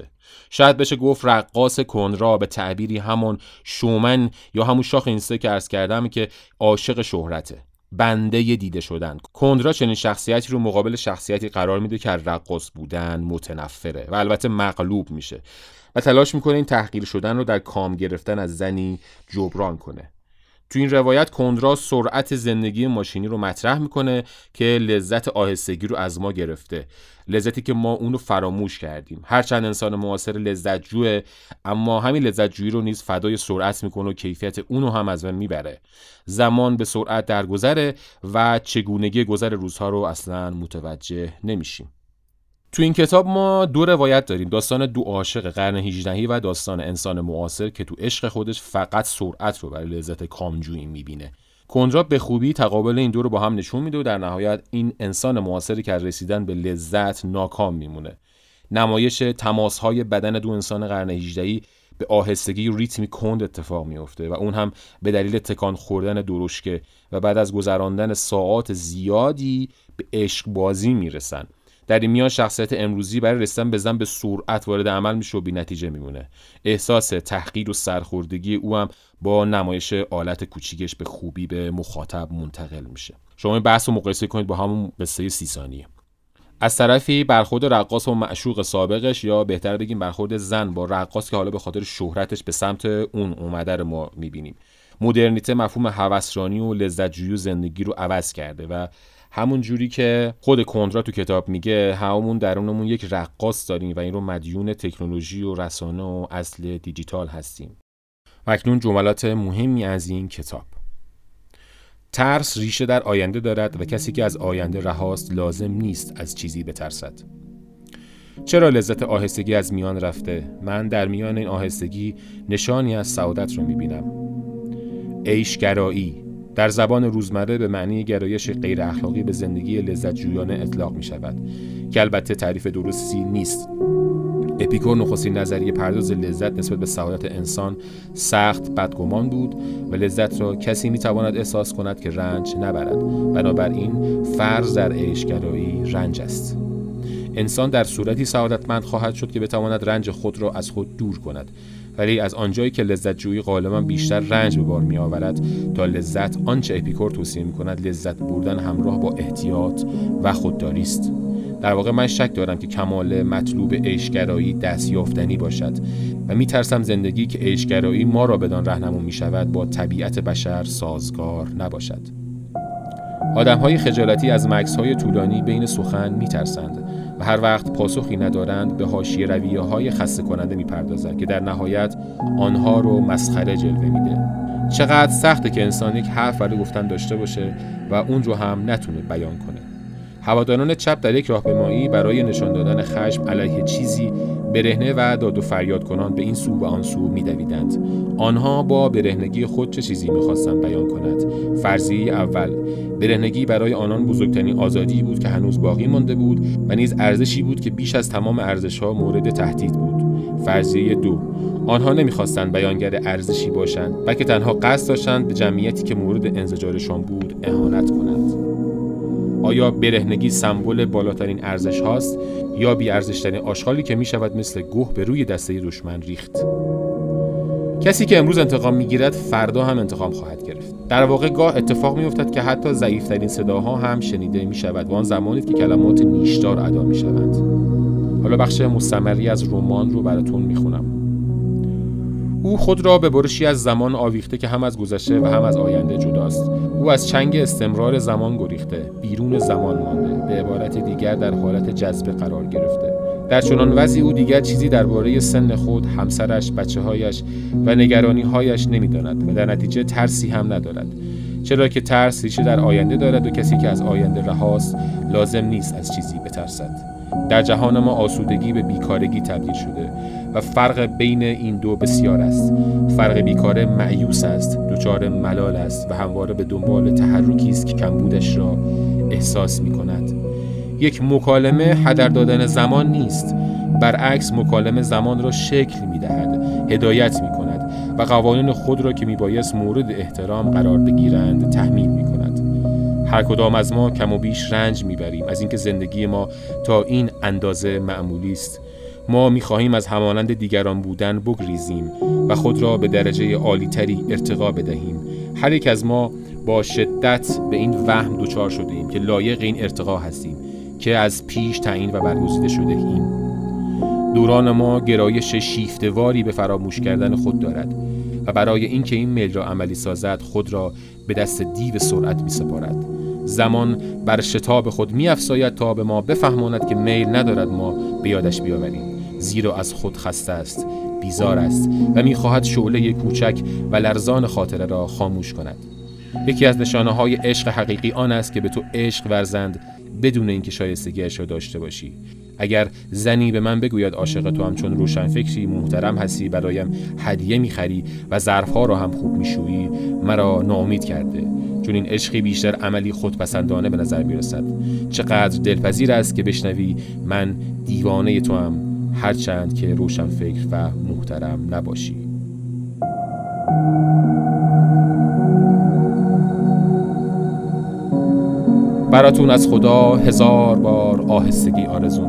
شاید بشه گفت رقاص کنرا به تعبیری همون شومن یا همون شاخ اینستا که عرض کردم که عاشق شهرته. بنده دیده شدن. کندرا چنین شخصیتی رو مقابل شخصیتی قرار میده که از رقاص بودن متنفره و البته مغلوب میشه. و تلاش می‌کنه این تحقیر شدن رو در کام گرفتن از زنی جبران کنه. تو این روایت کندرا سرعت زندگی ماشینی رو مطرح می‌کنه که لذت آهستگی رو از ما گرفته. لذتی که ما اونو فراموش کردیم. هرچند انسان معاصر لذت جوه اما همین لذت جویی رو نیز فدای سرعت می‌کنه و کیفیت اونو هم از من می‌بره. زمان به سرعت درگذره و چگونگی گذر روزها رو اصلا متوجه نمیشیم. تو این کتاب ما دو روایت داریم. داستان دو عاشق قرن 18 و داستان انسان معاصر که تو عشق خودش فقط سرعت رو برای لذت کامجویی می‌بینه. کندرا به خوبی تقابل این دو رو با هم نشون میده و در نهایت این انسان معاصری که رسیدن به لذت ناکام میمونه. نمایش تماسهای بدن دو انسان قرن 18 به آهستگی ریتمی کند اتفاق میفته و اون هم به دلیل تکان خوردن درشکه و بعد از گذراندن ساعات زیادی به عشق بازی می‌رسن. در این میان شخصیت امروزی برای رسیدن به زن به سرعت وارد عمل میشه و بی نتیجه میمونه. احساس تحقیر و سرخوردگی او هم با نمایش آلت کوچیکش به خوبی به مخاطب منتقل میشه. شما این بحث رو مقایسه کنید با همون قصه سی ثانیه از طرفی برخورد رقاص و معشوق سابقش یا بهتر بگیم برخورد زن با رقاص که حالا به خاطر شهرتش به سمت اون اومده رو ما می‌بینیم. مدرنیته مفهوم هوسرانی و لذتجویی و زندگی رو عوض کرده و همون جوری که خود کندرا تو کتاب میگه همون درونمون یک رقاص داریم و این رو مدیون تکنولوژی و رسانه و اصل دیجیتال هستیم. و اکنون جملات مهمی از این کتاب. ترس ریشه در آینده دارد و کسی که از آینده رهاست لازم نیست از چیزی بترسد. چرا لذت آهستگی از میان رفته؟ من در میان این آهستگی نشانی از سعادت رو می‌بینم. عیشگرایی در زبان روزمره به معنی گرایش غیر اخلاقی به زندگی لذت جویانه اطلاق می شود که البته تعریف درستی نیست. اپیکور نخستین نظریه پرداز لذت نسبت به سعادت انسان سخت بدگمان بود و لذت را کسی می تواند احساس کند که رنج نبرد. بنابراین فرض در عیشگرایی رنج است. انسان در صورتی سعادتمند خواهد شد که بتواند رنج خود را از خود دور کند. ولی از آنجایی که لذت جویی غالبا بیشتر رنج به بار می آورد تا لذت آنچه اپیکور توصیه می کند لذت بردن همراه با احتیاط و خودداری است. در واقع من شک دارم که کمال مطلوب عیشگرایی دستیافتنی باشد و می ترسم زندگی که عیشگرایی ما را بدان رهنمون می شود با طبیعت بشر سازگار نباشد. آدم های خجالتی از مکس های طولانی بین سخن می ترسند هر وقت پاسخی ندارند به حاشیه رویه های خسته کننده می‌پردازند که در نهایت آنها رو مسخره جلوه میده. چقدر سخته که انسان یک حرف برای گفتن داشته باشه و اون رو هم نتونه بیان کنه. هواداران چپ در یک راهپیمایی برای نشان دادن خشم علیه چیزی برهنه و داد و فریاد کنان به این سو و آن سو میدویدند. آنها با برهنگی خود چه چیزی می‌خواستند بیان کند؟ فرضیه اول برهنگی برای آنان بزرگترین آزادی بود که هنوز باقی مانده بود و نیز ارزشی بود که بیش از تمام ارزشها مورد تهدید بود. فرضیه دو آنها نمی‌خواستند بیانگر ارزشی باشند بلکه تنها قصد داشتند به جمعیتی که مورد انزجارشان بود اهانت کنند. آیا برهنگی سمبل بالاترین ارزش هاست یا بی ارزشترین آشغالی که می شود مثل گوه به روی دسته دشمن ریخت؟ کسی که امروز انتقام می‌گیرد فردا هم انتقام خواهد گرفت. در واقع گاه اتفاق میافتد که حتی ضعیفترین صداها هم شنیده می شود و آن زمانی که کلمات نیشدار ادا می شوند حالا بخش مستمری از رمان رو براتون می‌خونم. او خود را به برشی از زمان آویخته که هم از گذشته و هم از آینده جداست. او از چنگ استمرار زمان گریخته بیرون زمان مانده به عبارت دیگر در حالت جذبه قرار گرفته. در چنان وضعی او دیگر چیزی درباره سن خود همسرش بچه هایش و نگرانی هایش نمی‌داند و در نتیجه ترسی هم ندارد. چرا که ترس ریشه در آینده دارد و کسی که از آینده رهاست لازم نیست از چیزی بترسد. در جهان ما آسودگی به بیکارگی تبدیل شده. و فرق بین این دو بسیار است. فرق بیکاره معیوس است دچار ملال است و همواره به دنبال تحرکی است که کمبودش را احساس می کند یک مکالمه هدر دادن زمان نیست. برعکس مکالمه زمان را شکل می دهد هدایت می کند و قوانین خود را که می بایست مورد احترام قرار بگیرند تحمیل می کند هر کدام از ما کم و بیش رنج می‌بریم. از اینکه زندگی ما تا این اندازه معمولی است. ما می‌خواهیم از همانند دیگران بودن بگریزیم و خود را به درجه عالیتری ارتقا بدهیم. هر یک از ما با شدت به این وهم دچار شده ایم که لایق این ارتقا هستیم که از پیش تعیین و برگزیده شده ایم دوران ما گرایش شیفتواری به فراموش کردن خود دارد و برای اینکه این میل را عملی سازد خود را به دست دیو سرعت می سپارد زمان بر شتاب خود می افزاید تا به ما بفهماند که میل ندارد ما به یادش بیاوریم. زیرا از خود خسته است بیزار است و می‌خواهد شعله کوچک و لرزان خاطره را خاموش کند. یکی از نشانه های عشق حقیقی آن است که به تو عشق ورزند بدون اینکه شایستگیش را داشته باشی. اگر زنی به من بگوید عاشق تو هم چون روشن فکری محترم هستی برایم هدیه می‌خری و ظرفها را هم خوب میشویی مرا ناامید کرده. چون این عشقی بیشتر عملی خودپسندانه به نظر می‌رسد. چقدر دلپذیر است که بشنوی من دیوانه تو هم. هرچند که روشن فکر و محترم نباشی. براتون از خدا هزار بار آهستگی آرزو